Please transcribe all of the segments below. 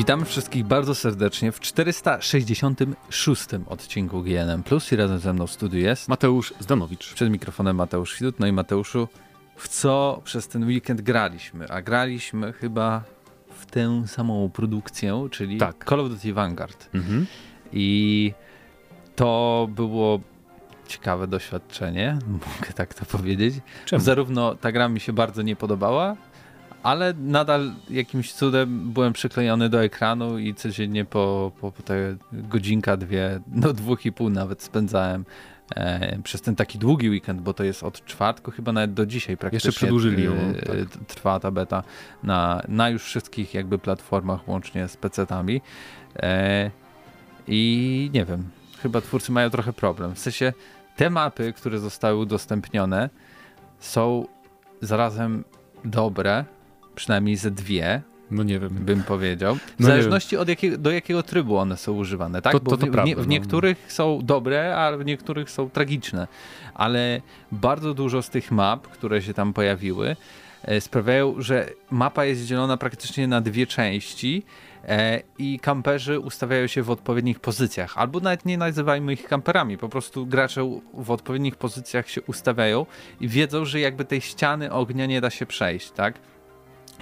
Witamy wszystkich bardzo serdecznie w 466 odcinku GNM Plus i razem ze mną w studiu jest Mateusz Zdanowicz. Przed mikrofonem Mateusz Widut. No i Mateuszu, w co przez ten weekend graliśmy? A graliśmy chyba w tę samą produkcję, czyli tak. Call of Duty Vanguard. Mhm. I to było ciekawe doświadczenie, mogę tak to powiedzieć. Czemu? Zarówno ta gra mi się bardzo nie podobała, ale nadal jakimś cudem byłem przyklejony do ekranu i codziennie po, po, po te godzinka, dwie, no dwóch i pół nawet spędzałem e, przez ten taki długi weekend, bo to jest od czwartku chyba nawet do dzisiaj praktycznie. Jeszcze przedłużyli ją. E, tak. Trwa ta beta na, na już wszystkich jakby platformach łącznie z PC-tami. E, I nie wiem, chyba twórcy mają trochę problem. W sensie te mapy, które zostały udostępnione są zarazem dobre, przynajmniej ze dwie. No nie wiem. Bym powiedział. W no zależności od jakiego, do jakiego trybu one są używane, tak? To, to, to w, prawda, w, niektórych no. są dobre, a w niektórych są tragiczne. Ale bardzo dużo z tych map, które się tam pojawiły, e, sprawiają, że mapa jest dzielona praktycznie na dwie części e, i kamperzy ustawiają się w odpowiednich pozycjach. Albo nawet nie nazywajmy ich kamperami, po prostu gracze w odpowiednich pozycjach się ustawiają i wiedzą, że jakby tej ściany ognia nie da się przejść, tak?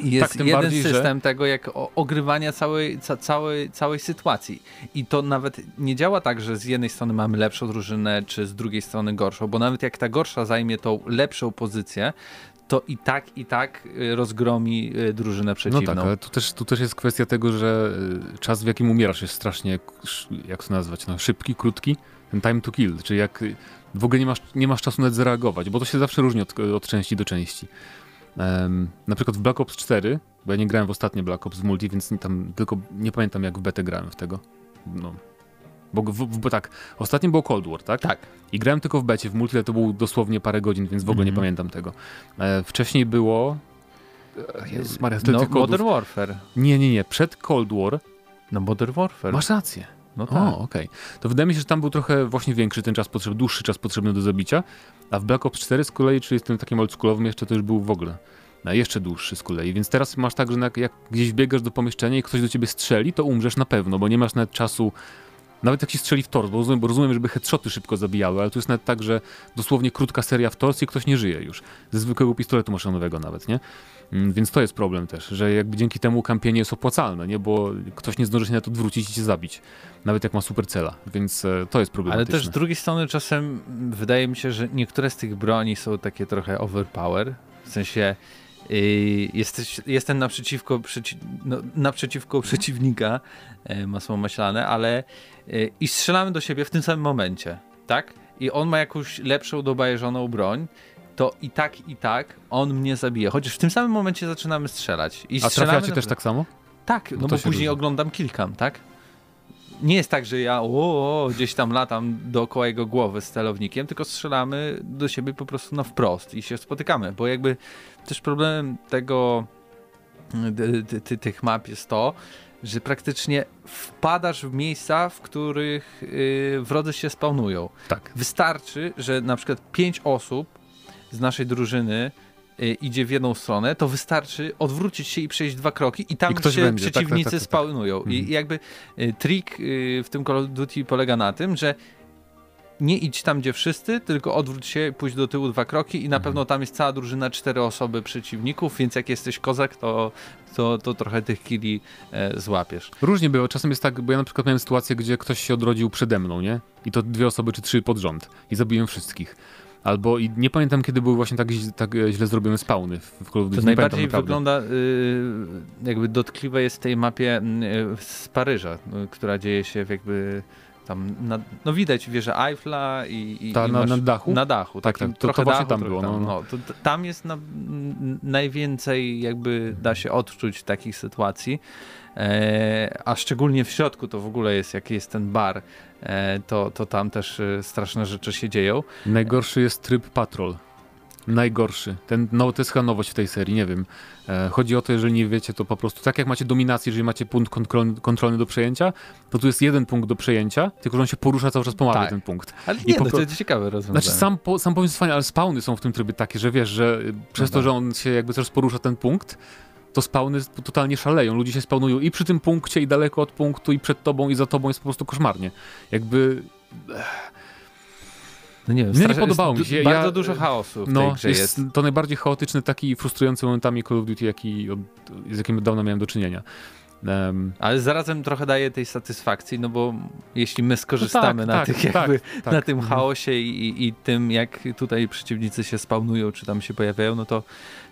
Jest tak, jeden bardziej, system że... tego, jak ogrywania całej, ca, całej, całej sytuacji. I to nawet nie działa tak, że z jednej strony mamy lepszą drużynę, czy z drugiej strony gorszą, bo nawet jak ta gorsza zajmie tą lepszą pozycję, to i tak, i tak y, rozgromi y, drużynę przeciwną. No tak, ale tu też, tu też jest kwestia tego, że y, czas, w jakim umierasz jest strasznie, jak to nazwać, no, szybki, krótki, ten time to kill, czyli jak w ogóle nie masz, nie masz czasu nawet zareagować, bo to się zawsze różni od, od części do części. Um, na przykład w Black Ops 4, bo ja nie grałem w ostatnie Black Ops w multi, więc nie, tam tylko nie pamiętam jak w betę grałem w tego. No. Bo, w, w, tak, ostatnio było Cold War, tak? Tak. I grałem tylko w becie, w multi ale to było dosłownie parę godzin, więc w ogóle mm -hmm. nie mhm. pamiętam tego. E, wcześniej było... E, Jezus Maria, no, Modern Warfare. Nie, nie, nie. Przed Cold War... No Modern Warfare. Masz rację. No tak. O, okej. Okay. To wydaje mi się, że tam był trochę właśnie większy ten czas potrzebny, dłuższy czas potrzebny do zabicia, a w Black Ops 4 z kolei, czyli z tym takim oldschoolowym jeszcze to już był w ogóle na jeszcze dłuższy z kolei. Więc teraz masz tak, że jak gdzieś biegasz do pomieszczenia i ktoś do ciebie strzeli, to umrzesz na pewno, bo nie masz nawet czasu nawet jak ci strzeli w tors, bo rozumiem, bo rozumiem, żeby headshoty szybko zabijały, ale tu jest nawet tak, że dosłownie krótka seria w tors i ktoś nie żyje już. Ze zwykłego pistoletu maszynowego nawet, nie? Mm, więc to jest problem też, że jakby dzięki temu kampienie jest opłacalne, nie? Bo ktoś nie zdąży się nawet odwrócić i cię zabić. Nawet jak ma super cela, więc e, to jest problematyczne. Ale też z drugiej strony czasem wydaje mi się, że niektóre z tych broni są takie trochę overpower. W sensie jesteś, jestem naprzeciwko, przeci, no, naprzeciwko przeciwnika, e, masło maślane, ale e, i strzelamy do siebie w tym samym momencie, tak? I on ma jakąś lepszą, dobajeżoną broń, to i tak, i tak on mnie zabije. Chociaż w tym samym momencie zaczynamy strzelać. I A trafiacie też tak samo? Tak, no, no bo później różni. oglądam kilkam, tak? Nie jest tak, że ja o, o, gdzieś tam latam dookoła jego głowy z celownikiem, tylko strzelamy do siebie po prostu na wprost i się spotykamy, bo jakby też problemem tego tych map jest to, że praktycznie wpadasz w miejsca, w których yy, wrodzy się spawnują. Tak. Wystarczy, że na przykład pięć osób z naszej drużyny idzie w jedną stronę, to wystarczy odwrócić się i przejść dwa kroki i tam I się będzie. Tak, przeciwnicy tak, tak, tak, spawnują. Mhm. I jakby y, trik y, w tym Call of Duty polega na tym, że nie idź tam, gdzie wszyscy, tylko odwróć się, pójdź do tyłu dwa kroki i na mhm. pewno tam jest cała drużyna, cztery osoby przeciwników, więc jak jesteś kozak, to, to, to trochę tych kili e, złapiesz. Różnie było. Czasem jest tak, bo ja na przykład miałem sytuację, gdzie ktoś się odrodził przede mną, nie? I to dwie osoby czy trzy pod rząd. I zabiłem wszystkich. Albo i nie pamiętam, kiedy były właśnie tak, tak źle zrobione spawny w Call of Duty. To najbardziej wygląda, y, jakby dotkliwe jest w tej mapie y, z Paryża, y, która dzieje się w jakby tam, na, no widać wieżę Eiffla i, i, Ta, i na, na, dachu? Na dachu, tak, tak. To, to właśnie dachu, tam było. Tam, no, no. no to, tam jest na, najwięcej jakby da się odczuć takich sytuacji. E, a szczególnie w środku to w ogóle jest, jaki jest ten bar, e, to, to tam też e, straszne rzeczy się dzieją. Najgorszy jest tryb patrol. Najgorszy. Ten, no, to jest chyba nowość w tej serii, nie wiem. Chodzi o to, jeżeli nie wiecie, to po prostu tak jak macie dominację, jeżeli macie punkt kontrolny, kontrolny do przejęcia, to tu jest jeden punkt do przejęcia, tylko że on się porusza cały czas po mapie, tak. ten punkt. Ale nie, I no, to jest ciekawe rozwiązanie. Znaczy sam, po, sam pomysł fajny, ale spawny są w tym trybie takie, że wiesz, że przez no to, tak. że on się jakby też porusza ten punkt, to spawny totalnie szaleją. Ludzie się spawnują i przy tym punkcie, i daleko od punktu, i przed tobą, i za tobą jest po prostu koszmarnie. Jakby... No nie wiem, Nie, nie podobało mi się. Bardzo Ja- dużo chaosu w No, tej grze jest, jest. to najbardziej chaotyczny, taki frustrujący momentami Call of Duty, jaki od, z jakim od dawna miałem do czynienia. Em, Ale zarazem trochę daje tej satysfakcji, no bo jeśli my skorzystamy No na, tak, tych tak, jakby, tak. na tym Mhm. chaosie i, i, i tym, jak tutaj przeciwnicy się spawnują, czy tam się pojawiają, no to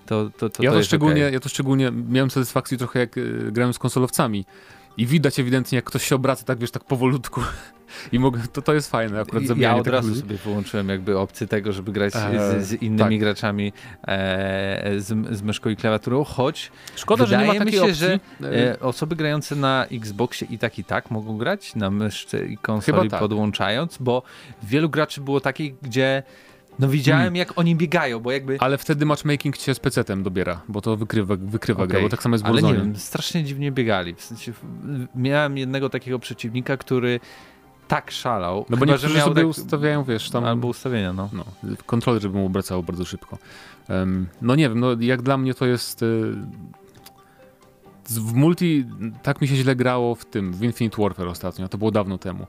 to, to, to, ja, to szczególnie, okej. ja to szczególnie miałem satysfakcję trochę jak y, grałem z konsolowcami. I widać ewidentnie, jak ktoś się obraca, tak wiesz, tak powolutku. I mogę, to, to jest fajne akurat zabijanie Ja od razu ludzi. sobie wyłączyłem jakby opcję tego, żeby grać z, z innymi tak. graczami e, z, z myszką i klawiaturą, choć Szkoda, że nie ma wydaje mi się, opcji. że E, e, osoby grające na Xboxie i tak i tak mogą grać na myszce i konsoli tak. podłączając, bo wielu graczy było takich, gdzie no widziałem Hmm. jak oni biegają, bo jakby Ale wtedy matchmaking cię z PC-tem dobiera, bo to wykrywa, wykrywa grę, Okej, bo tak samo jest w Ale nie Warzone. wiem, strasznie dziwnie biegali. W sensie, miałem jednego takiego przeciwnika, który tak szalał, No bo niektórzy że sobie tak, ustawiają, wiesz, tam albo ustawienia, no. no, kontroler, żeby mu obracało bardzo szybko. Em, no nie wiem, no jak dla mnie to jest... y, w multi tak mi się źle grało w tym, w Infinite Warfare ostatnio, to było dawno temu.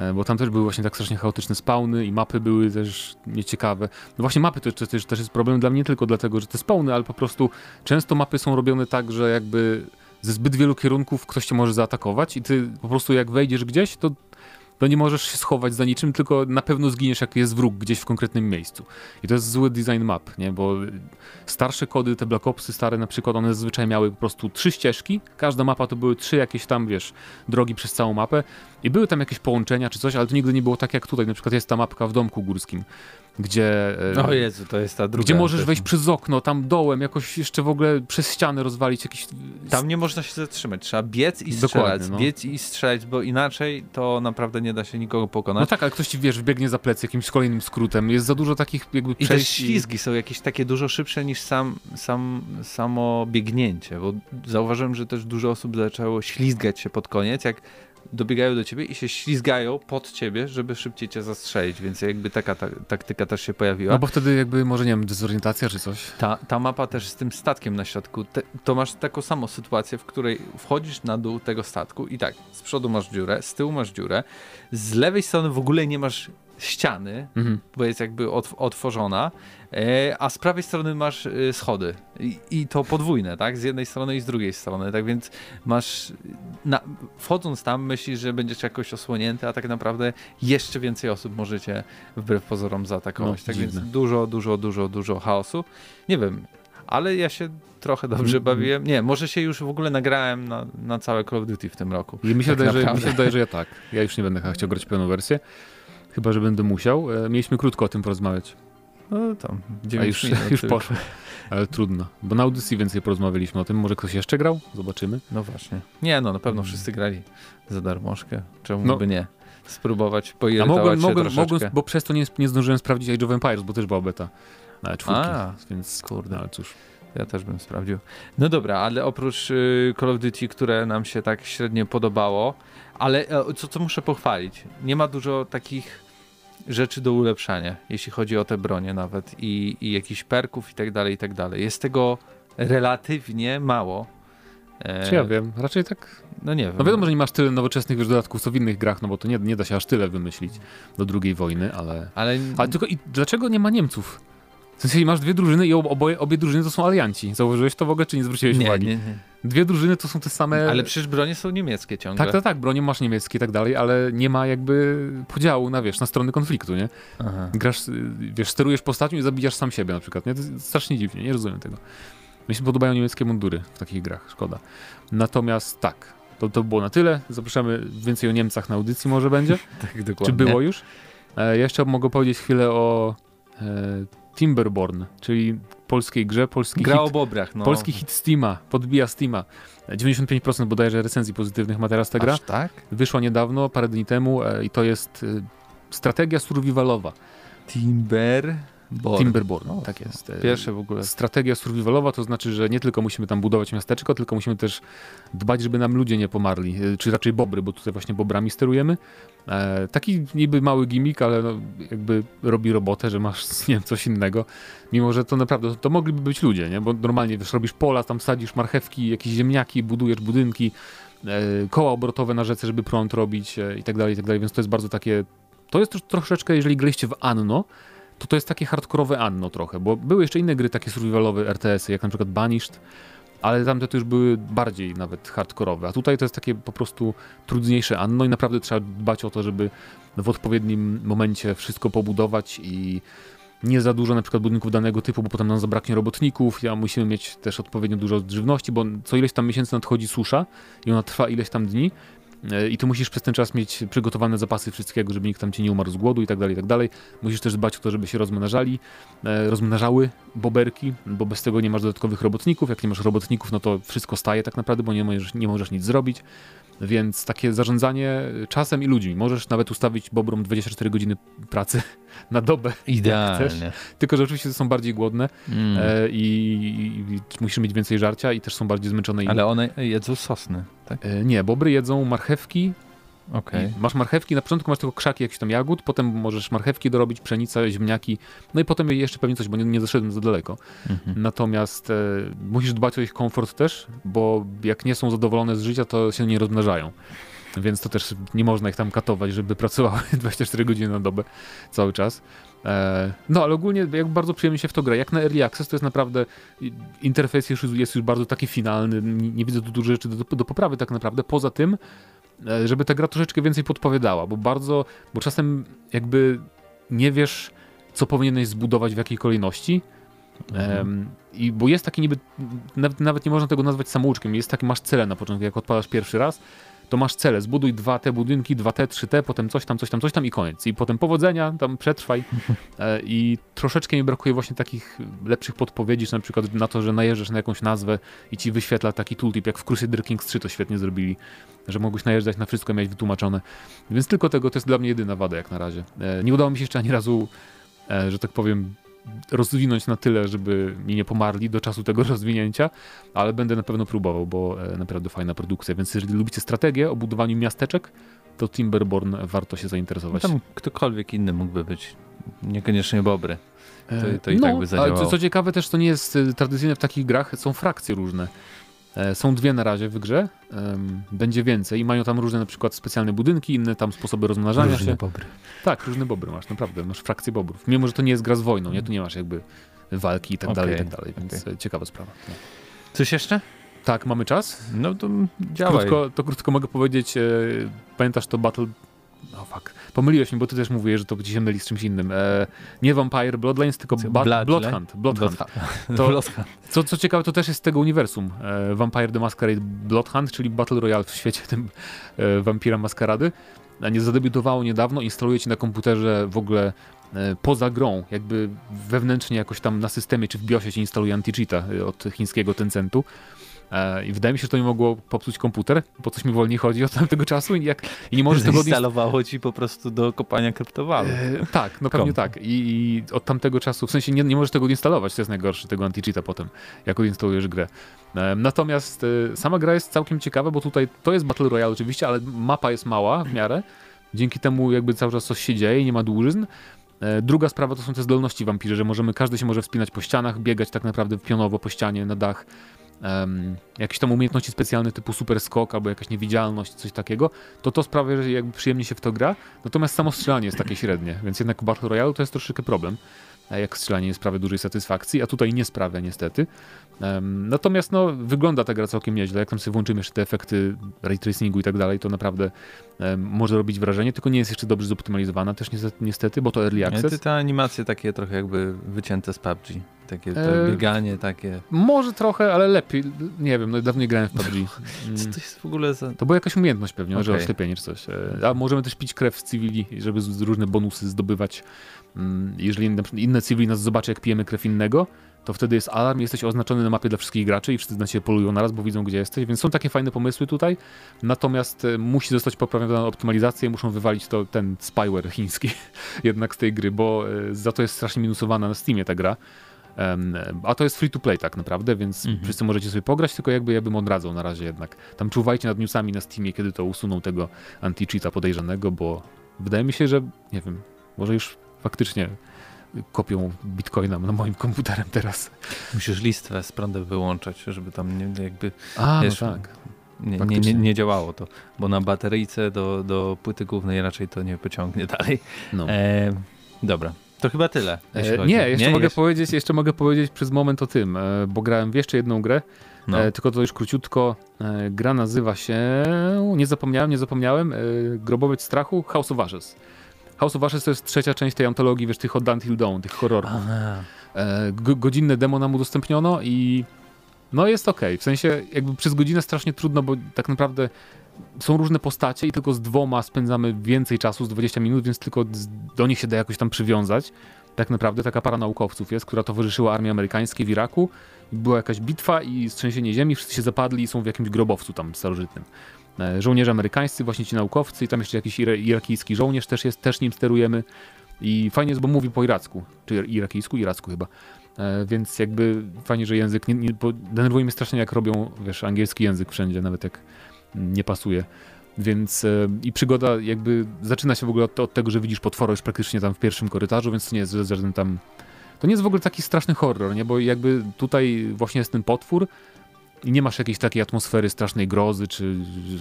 E, Bo tam też były właśnie tak strasznie chaotyczne spawny i mapy były też nieciekawe. No właśnie mapy to, też, też jest problem dla mnie nie tylko dlatego, że te spawny, ale po prostu często mapy są robione tak, że jakby ze zbyt wielu kierunków ktoś cię może zaatakować i ty po prostu jak wejdziesz gdzieś, to to nie możesz się schować za niczym, tylko na pewno zginiesz, jak jest wróg gdzieś w konkretnym miejscu. I to jest zły design map, nie? Bo starsze kody, te Black Opsy stare na przykład, one zazwyczaj miały po prostu trzy ścieżki, każda mapa to były trzy jakieś tam, wiesz, drogi przez całą mapę i były tam jakieś połączenia czy coś, ale to nigdy nie było tak jak tutaj. Na przykład jest ta mapka w domku górskim, gdzie... e, O Jezu, to jest ta druga. gdzie możesz wejść przez okno, tam dołem, jakoś jeszcze w ogóle przez ścianę rozwalić jakiś... Tam nie można się zatrzymać, trzeba biec i strzelać, no. biec i strzelać, bo inaczej to naprawdę nie da się nikogo No pokonać. tak, ale ktoś ci, wiesz, wbiegnie za plecy jakimś kolejnym skrótem. Jest za dużo takich jakby I też przejść. ślizgi są jakieś takie dużo szybsze niż sam, sam, samo biegnięcie, bo zauważyłem, że też dużo osób zaczęło ślizgać się pod koniec, jak dobiegają do ciebie i się ślizgają pod ciebie, żeby szybciej cię zastrzelić, więc jakby taka ta, taktyka też się pojawiła. No bo wtedy jakby może, nie wiem, dezorientacja czy coś. Ta, ta mapa też z tym statkiem na środku, te, to masz taką samą sytuację, w której wchodzisz na dół tego statku i tak, z przodu masz dziurę, z tyłu masz dziurę, z lewej strony w ogóle nie masz ściany, Mhm. bo jest jakby otw- otworzona, a z prawej strony masz e, schody I, i to podwójne, tak, z jednej strony i z drugiej strony, tak więc masz, na, wchodząc tam myślisz, że będziesz jakoś osłonięty, a tak naprawdę jeszcze więcej osób możecie wbrew pozorom zaatakować, No, tak dziwne. więc dużo, dużo, dużo, dużo chaosu. Nie wiem, ale ja się trochę dobrze Mm, bawiłem. Nie, może się już w ogóle nagrałem na, na całe Call of Duty w tym roku. I mi się, Tak wydaje, że, mi się wydaje, że ja tak. Ja już nie będę chciał grać pełną wersję. Chyba, że będę musiał. E, Mieliśmy krótko o tym porozmawiać. No tam, A 9 już, minut już poszło. Ale trudno. Bo na audycji więcej porozmawialiśmy o tym. Może ktoś jeszcze grał? Zobaczymy. No właśnie. Nie, no na pewno wszyscy grali za darmożkę. Czemu No. by nie? Spróbować A poirytować mogłem, się mogłem, troszeczkę. mogłem, bo przez to nie, nie zdążyłem sprawdzić Age of Empires, bo też była beta. Na czwórki. A, Więc kurde. Ale cóż. Ja też bym sprawdził. No dobra, ale oprócz y, Call of Duty, które nam się tak średnio podobało, ale e, co, co muszę pochwalić, nie ma dużo takich rzeczy do ulepszania, jeśli chodzi o te bronie nawet i, i jakichś perków i tak dalej, i tak dalej. Jest tego relatywnie mało. E, Czy ja wiem? Raczej tak No nie wiem. No wiadomo, że nie masz tyle nowoczesnych wiesz, dodatków co w innych grach, no bo to nie, nie da się aż tyle wymyślić do drugiej wojny, ale... Ale, Ale tylko i dlaczego nie ma Niemców? W sensie masz dwie drużyny i ob- oboje, obie drużyny to są alianci. Zauważyłeś to w ogóle, czy nie zwróciłeś nie, uwagi? nie, nie. Dwie drużyny to są te same... Ale przecież bronie są niemieckie ciągle. Tak, tak, tak, bronie masz niemieckie i tak dalej, ale nie ma jakby podziału na, wiesz, na strony konfliktu, nie? Aha. Grasz, wiesz, sterujesz postacią i zabijasz sam siebie na przykład, nie? To jest strasznie dziwnie, nie rozumiem tego. Mi się podobają niemieckie mundury w takich grach, szkoda. Natomiast tak, to, to było na tyle. Zapraszamy więcej o Niemcach na audycji może będzie. Tak, dokładnie. Czy było już? E, jeszcze mogę powiedzieć chwilę o e, Timberborn, czyli polskiej grze, polski Gra hit, o bobrach, no. polski hit Steama, podbija Steama. E, 95% bodajże recenzji pozytywnych ma teraz ta gra. Aż tak? Wyszła niedawno, parę dni temu e, i to jest e, strategia survivalowa. Timber... Born. Timberborn, O, tak jest. Pierwsze w ogóle. Strategia survivalowa to znaczy, że nie tylko musimy tam budować miasteczko, tylko musimy też dbać, żeby nam ludzie nie pomarli, e, czy raczej bobry, bo tutaj właśnie bobrami sterujemy. E, taki niby mały gimmick, ale no, jakby robi robotę, że masz nie wiem, coś innego, mimo że to naprawdę, to mogliby być ludzie, nie? bo normalnie wiesz, robisz pola, tam sadzisz marchewki, jakieś ziemniaki, budujesz budynki, e, koła obrotowe na rzece, żeby prąd robić e, i tak dalej, i tak dalej, więc to jest bardzo takie, to jest trosz- troszeczkę, jeżeli graliście w Anno, to to jest takie hardkorowe Anno trochę, bo były jeszcze inne gry takie survivalowe RTS-y, jak na przykład Banished, ale tamte to już były bardziej nawet hardkorowe, a tutaj to jest takie po prostu trudniejsze Anno i naprawdę trzeba dbać o to, żeby w odpowiednim momencie wszystko pobudować i nie za dużo na przykład budynków danego typu, bo potem nam zabraknie robotników, a musimy mieć też odpowiednio dużo żywności, bo co ileś tam miesięcy nadchodzi susza i ona trwa ileś tam dni i ty musisz przez ten czas mieć przygotowane zapasy wszystkiego, żeby nikt tam ci nie umarł z głodu i tak dalej, i tak dalej. Musisz też dbać o to, żeby się rozmnażali, e, rozmnażały boberki, bo bez tego nie masz dodatkowych robotników. Jak nie masz robotników, no to wszystko staje tak naprawdę, bo nie możesz, nie możesz nic zrobić. Więc takie zarządzanie czasem i ludźmi. Możesz nawet ustawić bobrom 24 godziny pracy na dobę, Idealnie. tylko że oczywiście są bardziej głodne Mm. e, i, i, i musisz mieć więcej żarcia i też są bardziej zmęczone. Ale one jedzą sosny, tak? e, nie, bobry jedzą marchewki, I Masz marchewki, na początku masz tylko krzaki jakichś tam jagód, potem możesz marchewki dorobić, pszenica, ziemniaki, no i potem jeszcze pewnie coś, bo nie, nie zaszedłem za daleko. Mhm. Natomiast e, musisz dbać o ich komfort też, bo jak nie są zadowolone z życia, to się nie rozmnażają. Więc to też nie można ich tam katować, żeby pracowały 24 godziny na dobę cały czas. E, no ale ogólnie jak bardzo przyjemnie się w to gra. Jak na Early Access to jest naprawdę interfejs już, jest już bardzo taki finalny. Nie, nie widzę tu dużo rzeczy do, do poprawy tak naprawdę. Poza tym, żeby ta gra troszeczkę więcej podpowiadała, bo bardzo, bo czasem jakby nie wiesz, co powinieneś zbudować w jakiej kolejności. Mhm. Em, I bo jest taki niby, nawet, nawet nie można tego nazwać samouczkiem, jest taki, masz cele na początku, jak odpalasz pierwszy raz, to masz cele, zbuduj dwa te budynki, dwa te, trzy te, potem coś tam, coś tam, coś tam i koniec. I potem powodzenia, tam przetrwaj. E, I troszeczkę mi brakuje właśnie takich lepszych podpowiedzi, czy na przykład na to, że najeżdżasz na jakąś nazwę i ci wyświetla taki tooltip, jak w Crusader Kings 3 to świetnie zrobili, że mogłeś najeżdżać na wszystko, miałeś wytłumaczone. Więc tylko tego, to jest dla mnie jedyna wada jak na razie. E, Nie udało mi się jeszcze ani razu, e, że tak powiem, rozwinąć na tyle, żeby mi nie pomarli do czasu tego rozwinięcia, ale będę na pewno próbował, bo e, naprawdę fajna produkcja. Więc jeżeli lubicie strategię o budowaniu miasteczek, to Timberborn warto się No zainteresować. tam ktokolwiek inny mógłby być. Niekoniecznie Bobry. to- E, to i tak by ale zadziałało. Co, co ciekawe też to nie jest e, tradycyjne w takich grach, są frakcje różne. E, Są dwie na razie w grze, będzie więcej i mają tam różne na przykład specjalne budynki, inne tam sposoby rozmnażania się. Bobry. Tak, różne bobry masz, naprawdę, masz frakcje bobrów. Mimo, że to nie jest gra z wojną, nie? Tu nie masz jakby walki i tak dalej, i tak dalej, więc e, ciekawa sprawa. No. Coś jeszcze? Tak, mamy czas? No to działaj. Krótko, to krótko mogę powiedzieć, e, pamiętasz to Battle... No fuck, pomyliłeś mi, bo ty też mówiłeś, że to ci się myli z czymś innym. E, nie Vampire Bloodlines, tylko ba- Bloodline? Bloodhunt. Bloodhunt. To- Bloodhunt. Co, co ciekawe, to też jest z tego uniwersum. E, Vampire the Masquerade Bloodhunt, czyli Battle Royale w świecie tym e, Vampira Maskarady. A Nie zadebiutowało niedawno, instalujecie na komputerze w ogóle e, poza grą, jakby wewnętrznie jakoś tam na systemie czy w BIOSie się instaluje anti-cheata e, od chińskiego Tencentu. E, I wydaje mi się, że to mi mogło popsuć komputer, bo coś mi wolniej chodzi od tamtego czasu i, jak, i nie możesz tego. Zainstalowało ci po prostu do kopania kryptowalut. E, tak, no pewnie tak. I, I od tamtego czasu, w sensie nie, nie możesz tego odinstalować, to jest najgorsze, tego anti-cheata potem, jak odinstalujesz grę. E, natomiast e, sama gra jest całkiem ciekawa, bo tutaj to jest Battle Royale oczywiście, ale mapa jest mała w miarę. Dzięki temu jakby cały czas coś się dzieje, nie ma dłużyzn. E, Druga sprawa to są te zdolności wampirze, że możemy, każdy się może wspinać po ścianach, biegać tak naprawdę pionowo po ścianie, na dach. Um, jakieś tam umiejętności specjalne typu super skok albo jakaś niewidzialność, coś takiego, to to sprawia, że jakby przyjemnie się w to gra. Natomiast samo strzelanie jest takie średnie, więc jednak Battle Royale to jest troszeczkę problem. a Jak strzelanie nie sprawia dużej satysfakcji, a tutaj nie sprawia niestety. Em, natomiast no, wygląda ta gra całkiem nieźle. Jak tam sobie włączymy jeszcze te efekty ray tracingu i tak dalej, to naprawdę em, może robić wrażenie, tylko nie jest jeszcze dobrze zoptymalizowana też niestety, niestety bo to early Ale access. ty te animacje takie trochę jakby wycięte z PUBG. Takie to E, bieganie, takie... Może trochę, ale lepiej. Nie wiem, no dawniej grałem w PUBG. Co to jest w ogóle za... To była jakaś umiejętność pewnie, że Okej. oślepienie czy coś. E, A możemy też pić krew z cywili, żeby różne bonusy zdobywać. Mm, Jeżeli inne cywili nas zobaczy, jak pijemy krew innego, to wtedy jest alarm, jesteś oznaczony na mapie dla wszystkich graczy i wszyscy na ciebie polują naraz, bo widzą, gdzie jesteś, więc są takie fajne pomysły tutaj, natomiast e, musi zostać poprawiona optymalizacja i muszą wywalić to, ten spyware chiński jednak z tej gry, bo e, za to jest strasznie minusowana na Steamie ta gra. A to jest free to play tak naprawdę, więc mhm. wszyscy możecie sobie pograć, tylko jakby ja bym odradzał na razie jednak. Tam czuwajcie nad newsami na Steamie, kiedy to usuną tego anti-cheata podejrzanego, bo wydaje mi się, że nie wiem, może już faktycznie kopią bitcoina na moim komputerem teraz. Musisz listwę z prądem wyłączać, żeby tam nie, jakby... A, wiesz, no tak. Nie, nie, nie, nie, działało to, bo na bateryjce do, do płyty głównej raczej to nie pociągnie dalej. No. E, dobra, to chyba tyle. E, nie, jeszcze nie, mogę jeszcze... powiedzieć, jeszcze mogę powiedzieć przez moment o tym, e, bo grałem w jeszcze jedną grę, no. e, tylko to już króciutko. E, gra nazywa się, nie zapomniałem, nie zapomniałem, Grobowiec Strachu, House of Ashes. House of Ashes to jest trzecia część tej antologii, wiesz, tych od Until Dawn, tych horrorów. E, godzinne demo nam udostępniono i no jest okej. Okay. W sensie jakby przez godzinę strasznie trudno, bo tak naprawdę są różne postacie i tylko z dwoma spędzamy więcej czasu, z 20 minut, więc tylko do nich się da jakoś tam przywiązać. Tak naprawdę taka para naukowców jest, która towarzyszyła armii amerykańskiej w Iraku. Była jakaś bitwa i trzęsienie ziemi, wszyscy się zapadli i są w jakimś grobowcu tam starożytnym. E, żołnierze amerykańscy, właśnie ci naukowcy i tam jeszcze jakiś irakijski żołnierz też jest, też nim sterujemy. I fajnie jest, bo mówi po iracku, czy irakijsku, iracku chyba. E, więc jakby fajnie, że język, nie, nie, bo denerwuje mnie strasznie jak robią, wiesz, angielski język wszędzie, nawet jak nie pasuje. Więc e, i przygoda jakby zaczyna się w ogóle od, od, tego, że widzisz potwora już praktycznie tam w pierwszym korytarzu, więc to nie jest żaden tam. To nie jest w ogóle taki straszny horror, nie? Bo jakby tutaj właśnie jest ten potwór, i nie masz jakiejś takiej atmosfery strasznej grozy, czy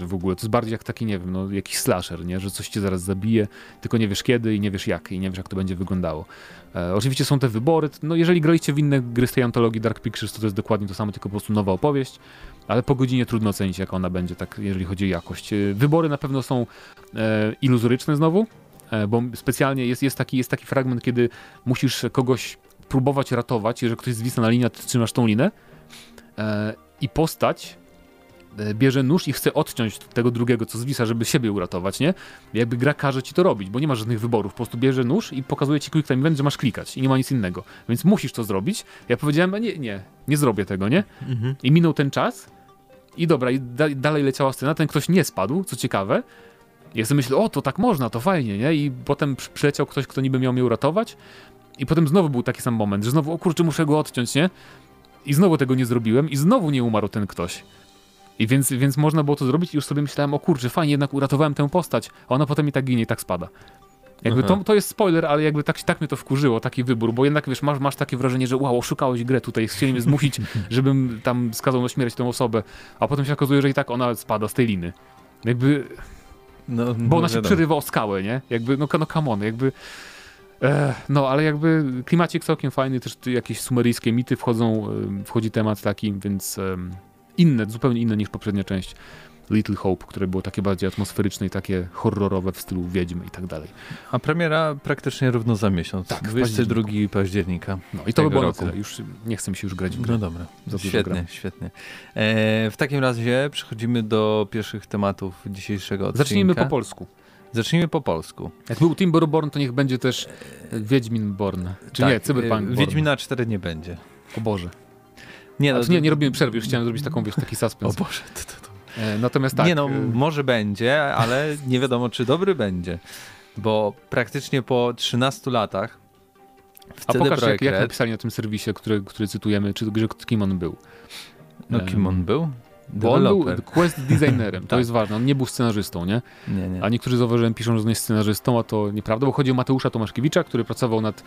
w ogóle to jest bardziej jak taki, nie wiem, no, jakiś slasher, nie? że coś cię zaraz zabije, tylko nie wiesz kiedy i nie wiesz jak, i nie wiesz jak to będzie wyglądało. E, oczywiście są te wybory, no jeżeli graliście w inne gry z tej antologii Dark Pictures, to to jest dokładnie to samo, tylko po prostu nowa opowieść, ale po godzinie trudno ocenić, jak ona będzie, tak jeżeli chodzi o jakość. E, wybory na pewno są e, iluzoryczne znowu, e, bo specjalnie jest, jest, taki, jest taki fragment, kiedy musisz kogoś próbować ratować, jeżeli ktoś zwisa na linię, to trzymasz tą linę, e, i postać e, bierze nóż i chce odciąć tego drugiego, co zwisa, żeby siebie uratować, nie? Jakby gra każe ci to robić, bo nie ma żadnych wyborów. Po prostu bierze nóż i pokazuje ci quick time event, że masz klikać i nie ma nic innego. Więc musisz to zrobić. Ja powiedziałem, nie, nie, nie zrobię tego, nie? Mhm. I minął ten czas i dobra, i da dalej leciała scena, ten ktoś nie spadł, co ciekawe. Ja sobie myślę, o, to tak można, to fajnie, nie? I potem przyleciał ktoś, kto niby miał mnie uratować. I potem znowu był taki sam moment, że znowu, o kurczę, muszę go odciąć, nie? I znowu tego nie zrobiłem i znowu nie umarł ten ktoś. I więc, więc można było to zrobić i już sobie myślałem, o kurczę, fajnie, jednak uratowałem tę postać, a ona potem i tak ginie i tak spada. Jakby to, to jest spoiler, ale jakby tak, tak mnie to wkurzyło, taki wybór, bo jednak wiesz, masz, masz takie wrażenie, że wow, oszukałeś grę tutaj, chcieli mnie zmusić, żebym tam skazał na śmierć tę osobę, a potem się okazuje, że i tak ona spada z tej liny. Jakby... No, bo ona no, się przerywa o skałę, nie? Jakby, no, no come on, jakby no, ale jakby klimacik całkiem fajny, też jakieś sumeryjskie mity wchodzą, wchodzi temat taki, więc inne, zupełnie inne niż poprzednia część Little Hope, które było takie bardziej atmosferyczne i takie horrorowe w stylu Wiedźmy i tak dalej. A premiera praktycznie równo za miesiąc, tak, 22 października. No i to by było roku. tyle, już nie chcę mi się już grać w grę. No dobra, świetnie, świetnie. E, w takim razie przechodzimy do pierwszych tematów dzisiejszego odcinka. Zacznijmy po polsku. Zacznijmy po polsku. Jak był Timberborn, to niech będzie też Wiedźmin Born. Czy tak, nie, Cyberpunk Born. Wiedźmina 4 nie będzie. O Boże. Nie, no, nie, nie robimy przerwy, już chciałem zrobić taką, wiesz, taki suspens. O Boże, to, to, to. E, natomiast tak. Nie no, może będzie, ale nie wiadomo, czy dobry będzie. Bo praktycznie po 13 latach w A pokaż, jak, jak napisali na tym serwisie, który, który cytujemy, czy, kim on był. No kim on był? Bo on był quest designerem, to tak. jest ważne, on nie był scenarzystą, nie? Nie, nie. A niektórzy zauważyłem, piszą, że on jest scenarzystą, a to nieprawda, bo chodzi o Mateusza Tomaszkiewicza, który pracował nad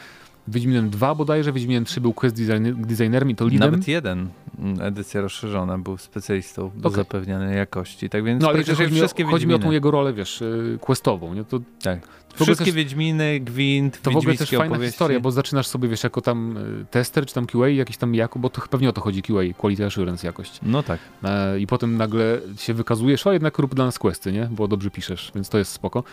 Wiedźminem 2 bodajże, Wiedźminem 3 był quest designerem i to leadem. Nawet jeden, mm, edycja rozszerzona, był specjalistą do okay. zapewniania jakości, tak więc no, ale chodzi, wszystkie mi, chodzi mi o tą jego rolę, wiesz, y, questową, nie? To, tak. Wszystkie też, Wiedźminy, Gwint, To w ogóle też fajna opowieści. historia, bo zaczynasz sobie, wiesz, jako tam y, tester, czy tam QA, jakiś tam jako, bo to pewnie o to chodzi QA, Quality Assurance jakość. No tak. E, I potem nagle się wykazujesz, a jednak rób dla nas questy, nie? Bo dobrze piszesz, więc to jest spoko.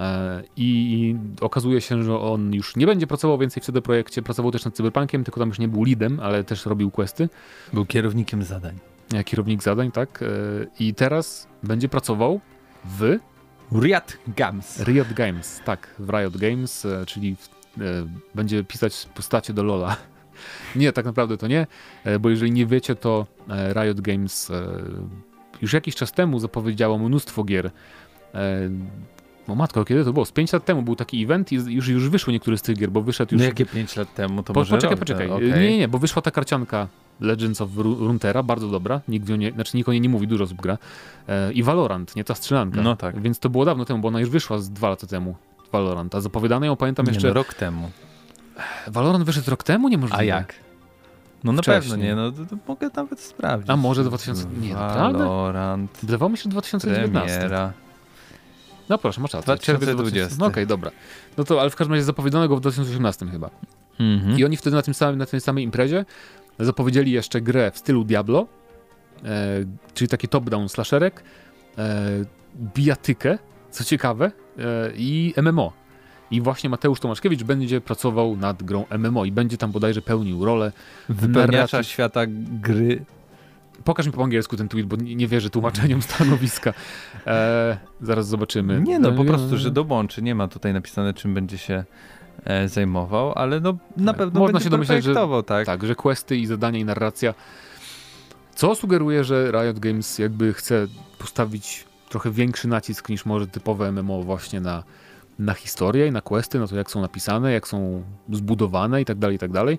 E, I okazuje się, że on już nie będzie pracował więcej w CD Projekcie, pracował też nad Cyberpunkiem, tylko tam już nie był leadem, ale też robił questy. Był kierownikiem zadań. Kierownik zadań, tak. E, I teraz będzie pracował w Riot Games. Riot Games, tak, w Riot Games, e, czyli będzie pisać postacie do Lola. Nie, tak naprawdę to nie, e, bo jeżeli nie wiecie, to e, Riot Games e, już jakiś czas temu zapowiedziało mnóstwo gier. No matko, kiedy to było? Z 5 lat temu był taki event i już, już wyszły niektóre z tych gier, bo wyszedł już... No jakie 5 lat temu? To po, może Poczekaj, rok, poczekaj. okay. Nie, nie, bo wyszła ta karcianka Legends of Runeterra, bardzo dobra, nikt o nie, znaczy nikt o niej nie mówi, dużo osób gra. I Valorant, nie ta strzelanka. No tak. Więc to było dawno temu, bo ona już wyszła z dwa lata temu. Valorant, a zapowiadane ją pamiętam nie, jeszcze... No, rok temu. Valorant wyszedł rok temu? Niemożliwe. A jak? No na Wcześniej. pewno nie, no to, to mogę nawet sprawdzić. A może 2000... Nie, naprawdę? Valorant, Wydawało mi się 2019. premiera. No proszę, masz rację. 2020. No okej, dobra. No to, ale w każdym razie zapowiedziano go w 2018 chyba. Mhm. I oni wtedy na, tym samym, na tej samej imprezie zapowiedzieli jeszcze grę w stylu Diablo, e, czyli taki top-down slasherek, e, bijatykę, co ciekawe, e, i MMO. I właśnie Mateusz Tomaszkiewicz będzie pracował nad grą MMO i będzie tam bodajże pełnił rolę Wypełniacza świata gry. Pokaż mi po angielsku ten tweet, bo nie, wierzę tłumaczeniom stanowiska. E, zaraz zobaczymy. Nie no, po prostu, że dołączy. Nie ma tutaj napisane, czym będzie się e, zajmował, ale no na Tak. pewno Można będzie się domyśleć, że- tak? Tak, że questy i zadania i narracja. Co sugeruje, że Riot Games jakby chce postawić trochę większy nacisk niż może typowe MMO właśnie na, na historię i na questy, na to jak są napisane, jak są zbudowane i tak dalej, i tak dalej.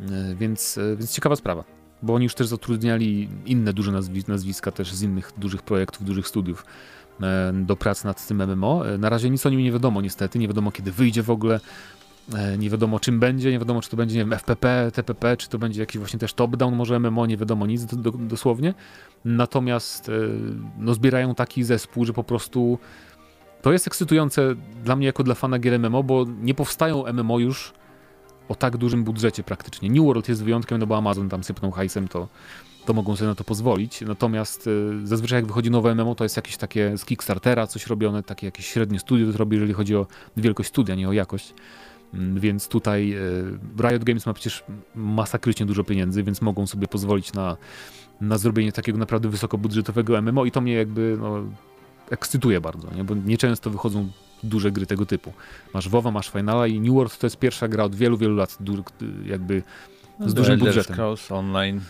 E, Więc, e, więc ciekawa sprawa. Bo oni już też zatrudniali inne duże nazwi- nazwiska też z innych dużych projektów, dużych studiów e, do prac nad tym MMO. Na razie nic o nim nie wiadomo niestety, nie wiadomo kiedy wyjdzie w ogóle. Nie wiadomo czym będzie, nie wiadomo czy to będzie nie wiem, FPP, TPP, czy to będzie jakiś właśnie też top-down, może MMO, nie wiadomo nic do, do, dosłownie. Natomiast no, zbierają taki zespół, że po prostu to jest ekscytujące dla mnie jako dla fana gier MMO, bo nie powstają MMO już o tak dużym budżecie praktycznie. New World jest wyjątkiem, no bo Amazon tam sypnął hajsem, to, to mogą sobie na to pozwolić. Natomiast e, zazwyczaj jak wychodzi nowe MMO, to jest jakieś takie z Kickstartera coś robione, takie jakieś średnie studio to robi, jeżeli chodzi o wielkość studia, nie o jakość. Mm, Więc tutaj e, Riot Games ma przecież masakrycznie dużo pieniędzy, więc mogą sobie pozwolić na, na zrobienie takiego naprawdę wysokobudżetowego MMO i to mnie jakby no, ekscytuje bardzo, nie? bo nieczęsto wychodzą duże gry tego typu. Masz WoWa, masz Finala i New World to jest pierwsza gra od wielu, wielu lat jakby z dużym Elder budżetem. Scrolls Online,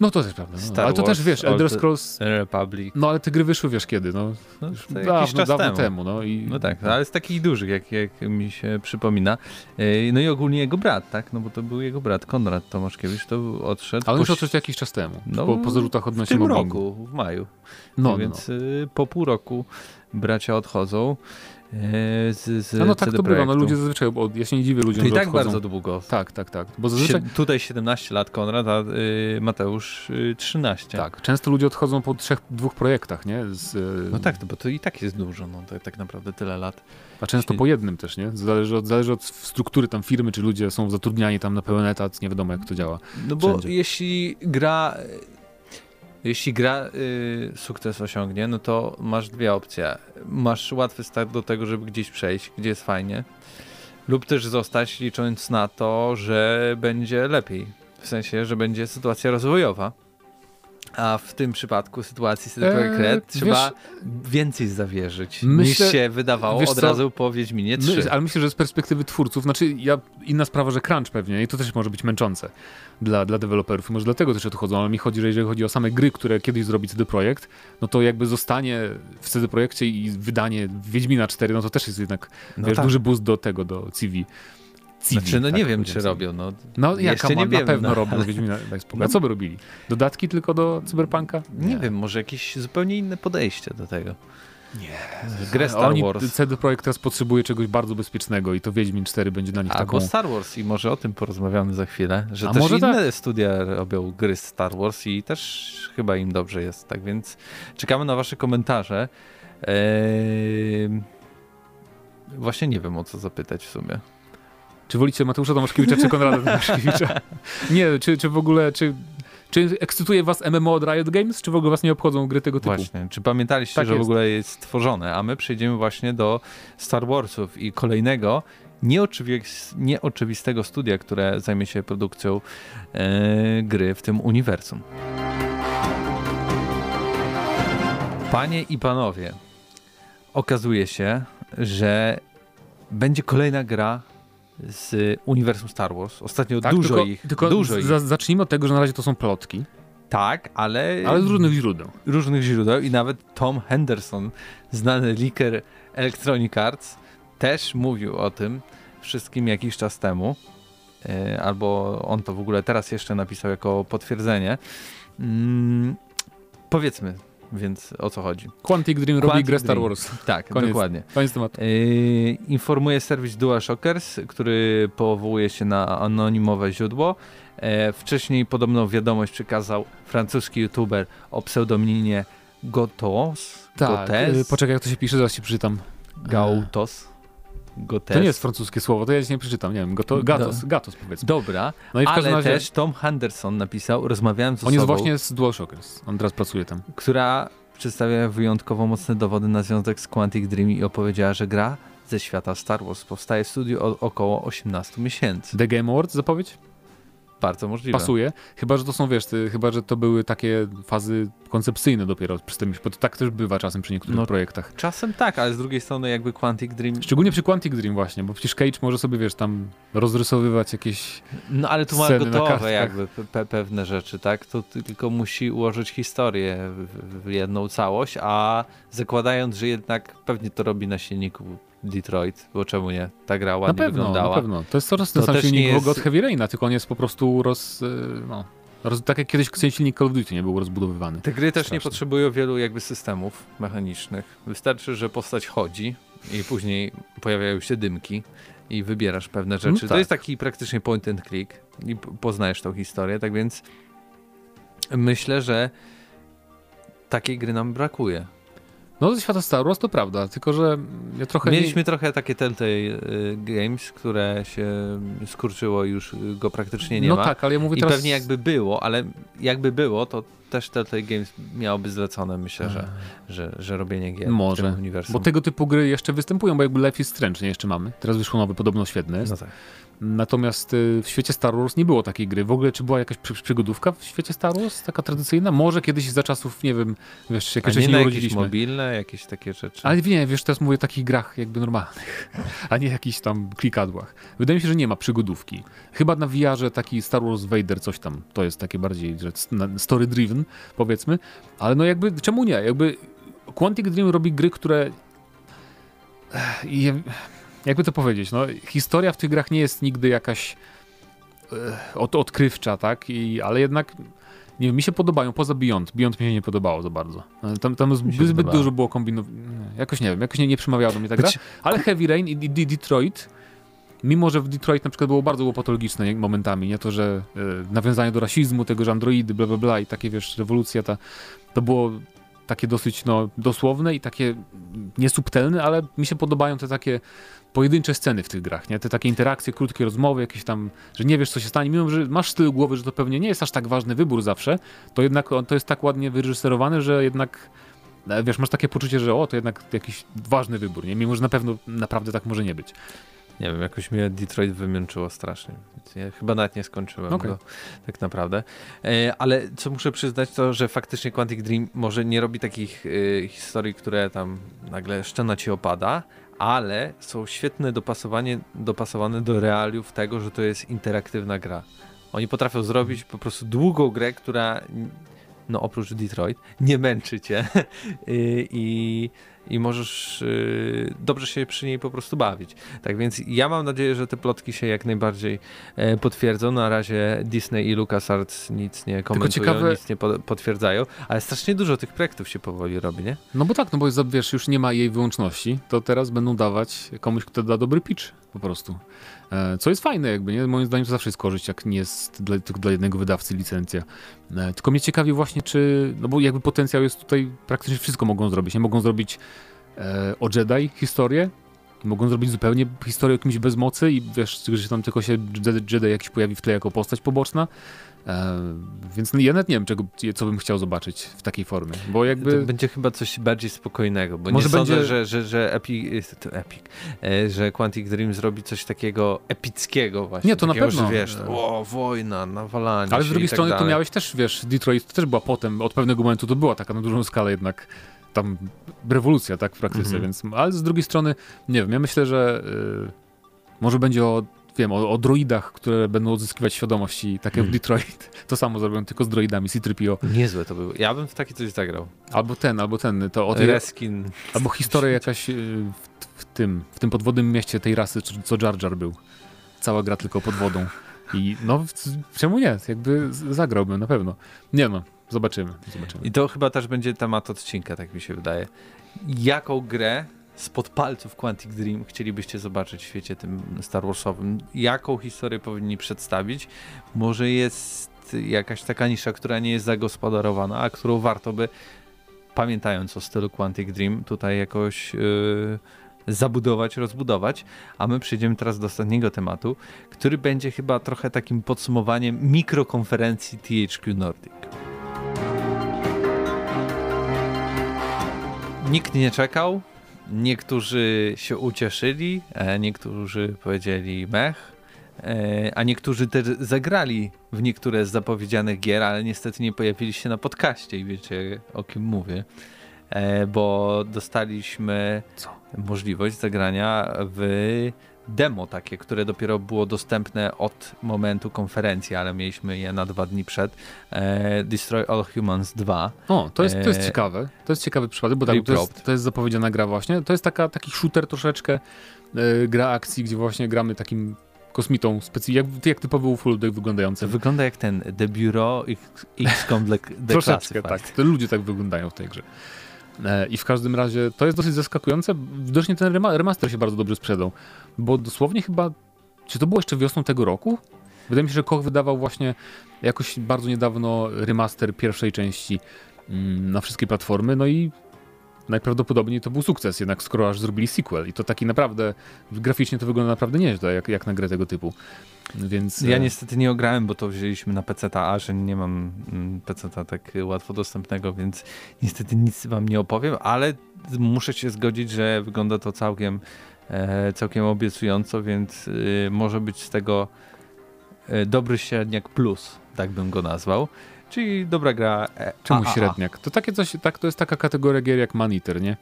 No to też prawda. No. Ale to Wars, też wiesz, Elder Scrolls, Republic. no ale te gry wyszły wiesz kiedy, no No, już dawno, jakiś czas dawno temu. temu. no i No tak, ale z takich dużych, jak, jak mi się przypomina. No i ogólnie jego brat, tak? No bo to był jego brat, Konrad Tomaszkiewicz, to odszedł. Ale już odszedł jakiś czas temu, No, po, po zarzutach w odnośnie tym mobbingu. roku, w maju. No, no, Więc y, po pół roku bracia odchodzą z, z no. no, tak to bywa, no ludzie zazwyczaj, bo ja się nie dziwię ludziom, To i tak odchodzą. bardzo długo. Tak, tak, tak, bo zazwyczaj... Sie, tutaj 17 lat Konrad, a y, Mateusz y, 13. Tak, często ludzie odchodzą po trzech, dwóch projektach, nie? Z, e, No tak, no bo to i tak jest dużo, no to tak naprawdę tyle lat. A często po jednym też, nie? Zależy od, zależy od struktury tam firmy, czy ludzie są zatrudniani tam na pełen etat, nie wiadomo jak to działa. No bo Wszędzie. jeśli gra jeśli gra y, sukces osiągnie, no to masz dwie opcje. Masz łatwy start do tego, żeby gdzieś przejść, gdzie jest fajnie, lub też zostać licząc na to, że będzie lepiej. W sensie, że będzie sytuacja rozwojowa. A w tym przypadku sytuacji CD Projekt Eee, Red trzeba wiesz- więcej zawierzyć Myślę- niż się wydawało od co? razu po Wiedźminie 3. My, ale myślę, że z perspektywy twórców, znaczy ja, inna sprawa, że crunch pewnie i to też może być męczące dla, dla deweloperów i może dlatego też odchodzą, ale mi chodzi, że jeżeli chodzi o same gry, które kiedyś zrobi CD Projekt, no to jakby zostanie w CD Projekcie i wydanie Wiedźmina 4, no to też jest jednak no wiesz, tak. duży boost do tego, do CV. CV Znaczy, no tak nie wiem, czy robią. No, No Jeszcze jaka nie ma, na pewno no, robią ale- Wiedźmina, daj spokój. A No. co by robili? Dodatki tylko do Cyberpunka? Nie, wiem, może jakieś zupełnie inne podejście do tego. Nie. Grę Star Oni, Wars. CD Projekt teraz potrzebuje czegoś bardzo bezpiecznego i to Wiedźmin 4 będzie dla nich Albo taką... Star Wars i może o tym porozmawiamy za chwilę, że A też inne studia robią gry z Star Wars i też chyba im dobrze jest, tak więc czekamy na wasze komentarze. Eee... Właśnie nie wiem o co zapytać w sumie. Czy wolicie Mateusza Tomaszkiewicza czy Konrada Tomaszkiewicza? Nie, czy, czy w ogóle, czy, czy ekscytuje was MMO od Riot Games, czy w ogóle was nie obchodzą gry tego typu? Właśnie, czy pamiętaliście, Tak że w jest. ogóle jest stworzone, a my przejdziemy właśnie do Star Warsów i kolejnego nieoczywistego, nieoczywistego studia, które zajmie się produkcją e, gry w tym uniwersum. Panie i panowie, okazuje się, że będzie kolejna gra z uniwersum Star Wars. Ostatnio Tak, dużo tylko, ich. Tylko dużo ich. za- zacznijmy od tego, że na razie to są plotki, Tak, ale, ale z różnych źródeł. różnych źródeł i nawet Tom Henderson, znany leaker Electronic Arts, też mówił o tym wszystkim jakiś czas temu. E, Albo on to w ogóle teraz jeszcze napisał jako potwierdzenie. Mm, powiedzmy więc o co chodzi. Quantic Dream robi Quantic grę Star. Wars. Tak, Koniec. dokładnie. Koniec tematu. Yy, informuje serwis DualShockers, który powołuje się na anonimowe źródło. E, wcześniej podobną wiadomość przekazał francuski youtuber o pseudonimie Gotos. Tak, Gotes, y, poczekaj, jak to się pisze, zaraz ci przeczytam. Gautos. Gotes. To nie jest francuskie słowo, to ja ci nie przeczytam, nie wiem, goto, gatos, gatos powiedzmy. Dobra, No i w ale razie też Tom Henderson napisał, rozmawiałem z on jest osobą, właśnie z DualShockers, on teraz pracuje tam. która przedstawia wyjątkowo mocne dowody na związek z Quantic Dream i opowiedziała, że gra ze świata Star Wars powstaje w studiu od około 18 miesięcy. The Game Awards zapowiedź? Bardzo możliwe. Pasuje. Chyba, że to są, wiesz, ty, chyba, że to były takie fazy koncepcyjne dopiero przy tym, bo to tak też bywa czasem przy niektórych No. projektach. Czasem tak, ale z drugiej strony jakby Quantic Dream... Szczególnie przy Quantic Dream właśnie, bo przecież Cage może sobie, wiesz, tam rozrysowywać jakieś... No ale tu ma gotowe jakby pe pe pewne rzeczy, tak? To ty- tylko musi ułożyć historię w, w jedną całość, a zakładając, że jednak pewnie to robi na silniku Detroit, bo czemu nie? Ta gra Na ładnie pewno, wyglądała. na pewno. To jest coraz ten To sam silnik nie jest- od Heavy Raina, tylko on jest po prostu roz... y, no, roz tak jak kiedyś silnik Call of Duty nie był rozbudowywany. Te gry też nie Straszne. potrzebują wielu jakby systemów mechanicznych. Wystarczy, że postać chodzi i później pojawiają się dymki i wybierasz pewne rzeczy. To tak. jest taki praktycznie point and click i poznajesz tą historię, tak więc myślę, że takiej gry nam brakuje. No ze świata Star Wars to prawda, tylko że ja trochę Mieliśmy trochę takie Telltale y, Games, które się skurczyło i już go praktycznie nie... nie No ma. tak, ale ja mówię I teraz... pewnie jakby było, ale jakby było, to też Telltale Games miałoby zlecone, myślę, że, że, że robienie gier w Może, tym uniwersum. Bo tego typu gry jeszcze występują, bo jakby Life is Strange nie jeszcze mamy. Teraz wyszło nowe, podobno świetne jest. No tak. Natomiast y, w świecie Star Wars nie było takiej gry. W ogóle czy była jakaś przy, przygodówka w świecie Star Wars? Taka tradycyjna? Może kiedyś za czasów, nie wiem, wiesz, jakieś nie nie jakieś urodziliśmy. mobilne, jakieś takie rzeczy. Ale nie, wiesz, teraz mówię o takich grach jakby normalnych, a nie jakichś tam klikadłach. Wydaje mi się, że nie ma przygodówki. Chyba na VR-ze taki Star Wars Vader coś tam, to jest takie bardziej że powiedzmy. Ale no jakby, czemu nie? Jakby Quantic Dream robi gry, które... Je- Jakby to powiedzieć, no historia w tych grach nie jest nigdy jakaś od, odkrywcza, tak? I, ale jednak nie wiem, mi się podobają, poza Beyond. Beyond mi się nie podobało za bardzo. Tam, tam Mi zbyt, dużo było kombinowane. Jakoś nie wiem, jakoś nie, nie przemawiała do mnie ta gra. Być- Ale Heavy Rain i, i, i Detroit, mimo że w Detroit na przykład było bardzo było patologiczne momentami, nie to, że e, nawiązanie do rasizmu, tego, że androidy, bla bla bla i takie, wiesz, rewolucja ta, to było takie dosyć, no, dosłowne i takie niesubtelne, ale mi się podobają te takie pojedyncze sceny w tych grach, nie? Te takie interakcje, krótkie rozmowy, jakieś tam, że nie wiesz, co się stanie, mimo że masz z tyłu głowy, że to pewnie nie jest aż tak ważny wybór zawsze, to jednak to jest tak ładnie wyreżyserowane, że jednak e, wiesz, masz takie poczucie, że o, to jednak jakiś ważny wybór, nie? Mimo, że na pewno naprawdę tak może nie być. Nie wiem, jakoś mnie Detroit wymęczyło strasznie. Więc ja chyba nawet nie skończyłem Okej. go tak naprawdę. E, ale co muszę przyznać, to że faktycznie Quantic Dream może nie robi takich e, historii, które tam nagle szczena ci opada, ale są świetne dopasowanie, dopasowane do realiów tego, że to jest interaktywna gra. Oni potrafią zrobić po prostu długą grę, która no oprócz Detroit, nie męczy cię I, i, możesz y, dobrze się przy niej po prostu bawić. Tak więc ja mam nadzieję, że te plotki się jak najbardziej e, potwierdzą. Na razie Disney i LucasArts nic nie komentują, ciekawe- nic nie po, potwierdzają, ale strasznie dużo tych projektów się powoli robi, nie? No bo tak, no bo wiesz, już nie ma jej wyłączności, to teraz będą dawać komuś, kto da dobry pitch po prostu. E, Co jest fajne jakby, nie? Moim zdaniem to zawsze jest korzyść, jak nie jest dla, tylko dla jednego wydawcy licencja. E, Tylko mnie ciekawi właśnie, czy, no bo jakby potencjał jest tutaj, praktycznie wszystko mogą zrobić. Nie mogą zrobić e, o Jedi historię, mogą zrobić zupełnie historię o kimś bez mocy i wiesz, że tam tylko się Jedi, Jedi jakiś pojawi w tle jako postać poboczna. E, więc ja nawet nie wiem, czego, co bym chciał zobaczyć w takiej formie, bo jakby... To będzie chyba coś bardziej spokojnego, bo Może nie sądzę, będzie- że, że, że, Epic, to Epic, e, że Quantic Dream zrobi coś takiego epickiego właśnie. Nie, to na pewno. Że wiesz, o, wojna, nawalanie Ale z drugiej tak strony dalej. miałeś też, wiesz, Detroit to też była potem, od pewnego momentu to była taka na dużą skalę jednak tam rewolucja, tak, w praktyce, Mhm. więc, ale z drugiej strony, nie wiem, ja myślę, że y, może będzie o wiem, o, o droidach, które będą odzyskiwać świadomość i tak jak w Mm. Detroit. To samo zrobią tylko z droidami, C-3PO. Niezłe to było. Ja bym w takie coś zagrał. Albo ten, albo ten, to o tej, Reskin. albo historia jakaś y, w, w, tym, w tym podwodnym mieście tej rasy, co Jar Jar był. Cała gra tylko pod wodą. I no, czemu nie? Jakby zagrałbym na pewno. Nie no, zobaczymy, zobaczymy. I to chyba też będzie temat odcinka, tak mi się wydaje. Jaką grę spod palców Quantic Dream chcielibyście zobaczyć w świecie tym Star Warsowym? Jaką historię powinni przedstawić? Może jest jakaś taka nisza, która nie jest zagospodarowana, a którą warto by, pamiętając o stylu Quantic Dream, tutaj jakoś yy, zabudować, rozbudować. A my przejdziemy teraz do ostatniego tematu, który będzie chyba trochę takim podsumowaniem mikrokonferencji THQ Nordic. Nikt nie czekał. Niektórzy się ucieszyli, e, niektórzy powiedzieli mech, e, a niektórzy też zagrali w niektóre z zapowiedzianych gier, ale niestety nie pojawili się na podcaście i wiecie o kim mówię, e, bo dostaliśmy Co? możliwość zagrania w demo takie, które dopiero było dostępne od momentu konferencji, ale mieliśmy je na dwa dni przed. E, Destroy All Humans 2. O, to jest, to jest Eee, ciekawe. To jest ciekawy przypadek, bo tak, to, jest, to jest zapowiedziana gra właśnie. To jest taka, taki shooter troszeczkę, e, gra akcji, gdzie właśnie gramy takim kosmitą, specy- jak, jak typowy To wyglądający. wygląda jak ten The Bureau X- XCOM The Troszeczkę tak. To ludzie tak wyglądają w tej grze. E, I w każdym razie to jest dosyć zaskakujące. Widocznie ten rema- remaster się bardzo dobrze sprzedał, bo dosłownie chyba, czy to było jeszcze wiosną tego roku? Wydaje mi się, że Koch wydawał właśnie jakoś bardzo niedawno remaster pierwszej części mm, na wszystkie platformy, no i najprawdopodobniej to był sukces, jednak skoro aż zrobili sequel i to taki naprawdę, graficznie to wygląda naprawdę nieźle, jak, jak na grę tego typu. Więc Ja e, niestety nie ograłem, bo to wzięliśmy na PC, a że nie mam mm, PC tak łatwo dostępnego, więc niestety nic wam nie opowiem, ale muszę się zgodzić, że wygląda to całkiem, e, całkiem obiecująco, więc y, może być z tego e, dobry średniak plus, tak bym go nazwał. Czyli dobra gra. E, Czemu AAA. średniak? To takie coś, tak, to jest taka kategoria gier jak Maniter, nie?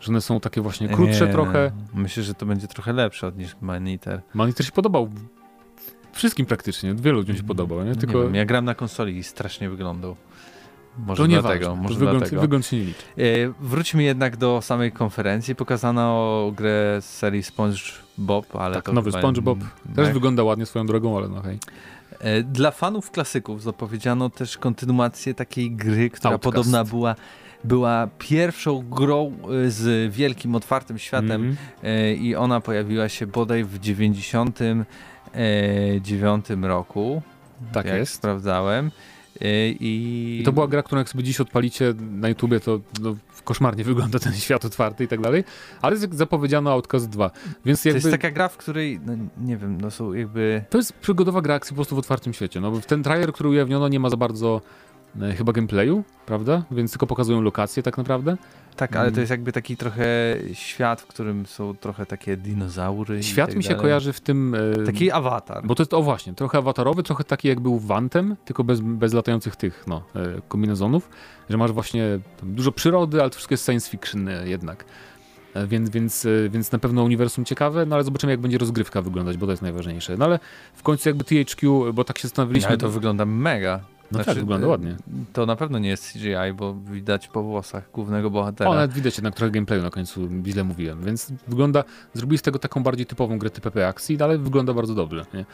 Że one są takie właśnie krótsze Nie, trochę. Myślę, że to będzie trochę lepsze od niż Maniter. Maniter się podobał wszystkim praktycznie, wielu ludziom się podobał, nie? Tylko Nie wiem, ja gram na konsoli i strasznie wyglądał. Może to nie dlatego, ważne, może wygląd, dlatego. wygląd się nie liczy. E, Wróćmy jednak do samej konferencji. Pokazano grę z serii SpongeBob, ale Tak, nowy SpongeBob. Też wygląda ładnie swoją drogą, ale no hej. E, Dla fanów klasyków zapowiedziano też kontynuację takiej gry, która Outcast. podobna była była pierwszą grą e, z wielkim, otwartym światem Mhm. e, i ona pojawiła się bodaj w 99 roku. Tak jak jest. sprawdzałem. I... I to była gra, którą jak sobie dziś odpalicie na YouTubie, to no, koszmarnie wygląda ten świat otwarty i tak dalej, ale zapowiedziano Outcast 2, więc To jakby... jest taka gra, w której, no, nie wiem, no są jakby... To jest przygodowa gra akcji po prostu w otwartym świecie. No, ten trailer, który ujawniono, nie ma za bardzo e, chyba gameplayu, prawda? Więc tylko pokazują lokacje tak naprawdę. Tak, ale Mm. to jest jakby taki trochę świat, w którym są trochę takie dinozaury. Świat tak mi się dalej. kojarzy w tym... Taki awatar. Bo to jest, o właśnie, trochę awatarowy, trochę taki jak był Wantem, tylko bez, bez latających tych, no, e, kombinezonów, że masz właśnie dużo przyrody, ale to wszystko jest science fiction e, jednak. E, Więc, więc, więc na pewno uniwersum ciekawe, no ale zobaczymy jak będzie rozgrywka wyglądać, bo to jest najważniejsze. No ale w końcu jakby THQ, bo tak się zastanawialiśmy... ale to wygląda mega. No tak, wygląda e, ładnie. To na pewno nie jest CGI, bo widać po włosach głównego bohatera. O, nawet widać jednak trochę gameplayu na końcu, źle mówiłem, więc wygląda, zrobili z tego taką bardziej typową grę TPP akcji, no ale wygląda bardzo dobrze, nie?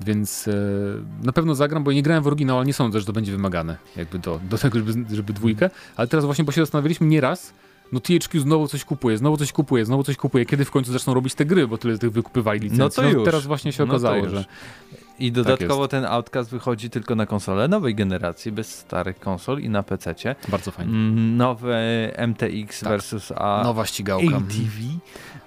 Więc e, na pewno zagram, bo nie grałem w oryginał, ale nie sądzę, że to będzie wymagane jakby do, do tego, żeby, żeby dwójkę, ale teraz właśnie, bo się zastanawialiśmy nieraz, no THQ znowu coś kupuje, znowu coś kupuje, znowu coś kupuje, kiedy w końcu zaczną robić te gry, bo tyle tych wykupywali licencji. No to już. teraz właśnie się No okazało, już. że I dodatkowo ten Outcast wychodzi tylko na konsole nowej generacji, bez starych konsol i na PC-cie. bardzo fajnie. Mm, Nowe MTX Tak. versus A Nowa ścigałka. ATV.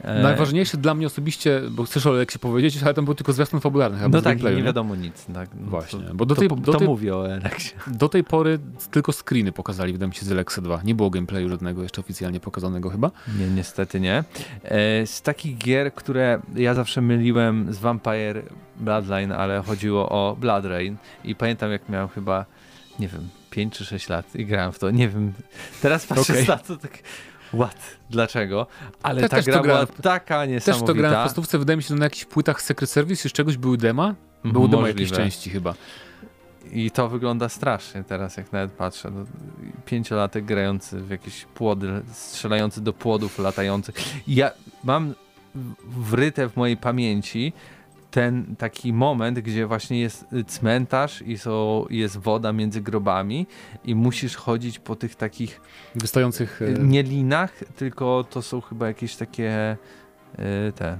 E, Najważniejsze dla mnie osobiście, bo chcesz o Leksie powiedzieć, ale tam był tylko zwiastun fabularny No tak, gameplayu, nie nie? wiadomo nic. Tak. No Właśnie, to, bo do to, tej- po- do to tej- mówię o Elexie. Do tej pory tylko screeny pokazali, wydaje mi się, z Alexa 2. Nie było gameplayu żadnego jeszcze oficjalnie pokazanego chyba. Nie, niestety nie. E, z takich gier, które ja zawsze myliłem z Vampire Bloodline, ale chodziło o Blood Rain i pamiętam jak miałem chyba, nie wiem, 5 czy 6 lat i grałem w to, nie wiem, teraz patrzę Okej. na to tak What? Dlaczego? Ale Te- ta też to gra była taka Też niesamowita. to grałem w podstawce, wydaje mi się, że na jakichś płytach Secret Service z czegoś były dema. Było demo jakiejś części chyba. I to wygląda strasznie teraz, jak nawet patrzę. No, pięciolatek grający w jakieś płody, strzelający do płodów latających. Ja mam wryte w mojej pamięci ten taki moment, gdzie właśnie jest cmentarz i są, jest woda między grobami i musisz chodzić po tych takich Wystających... e, nie linach, tylko to są chyba jakieś takie e, te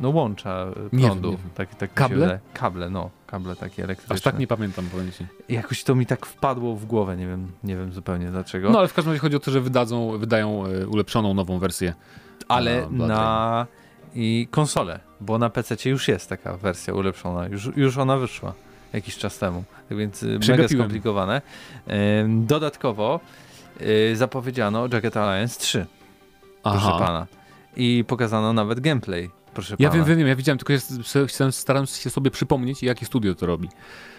no łącza e, Nie prądu. nie. Tak, tak Kable? Kable, no. Kable takie elektryczne. Aż tak nie pamiętam, powiem ci. Jakoś to mi tak wpadło w głowę, nie wiem, nie wiem zupełnie dlaczego. No ale w każdym razie chodzi o to, że wydadzą, wydają e, ulepszoną nową wersję. ale na na i konsolę, bo na PC już jest taka wersja ulepszona, już, już ona wyszła jakiś czas temu, tak więc y, mega skomplikowane. Dodatkowo y, zapowiedziano Jagged Alliance 3, proszę pana. I pokazano nawet gameplay, proszę Ja pana. wiem, wiem, ja widziałem, tylko se- staram się sobie przypomnieć, jakie studio to robi.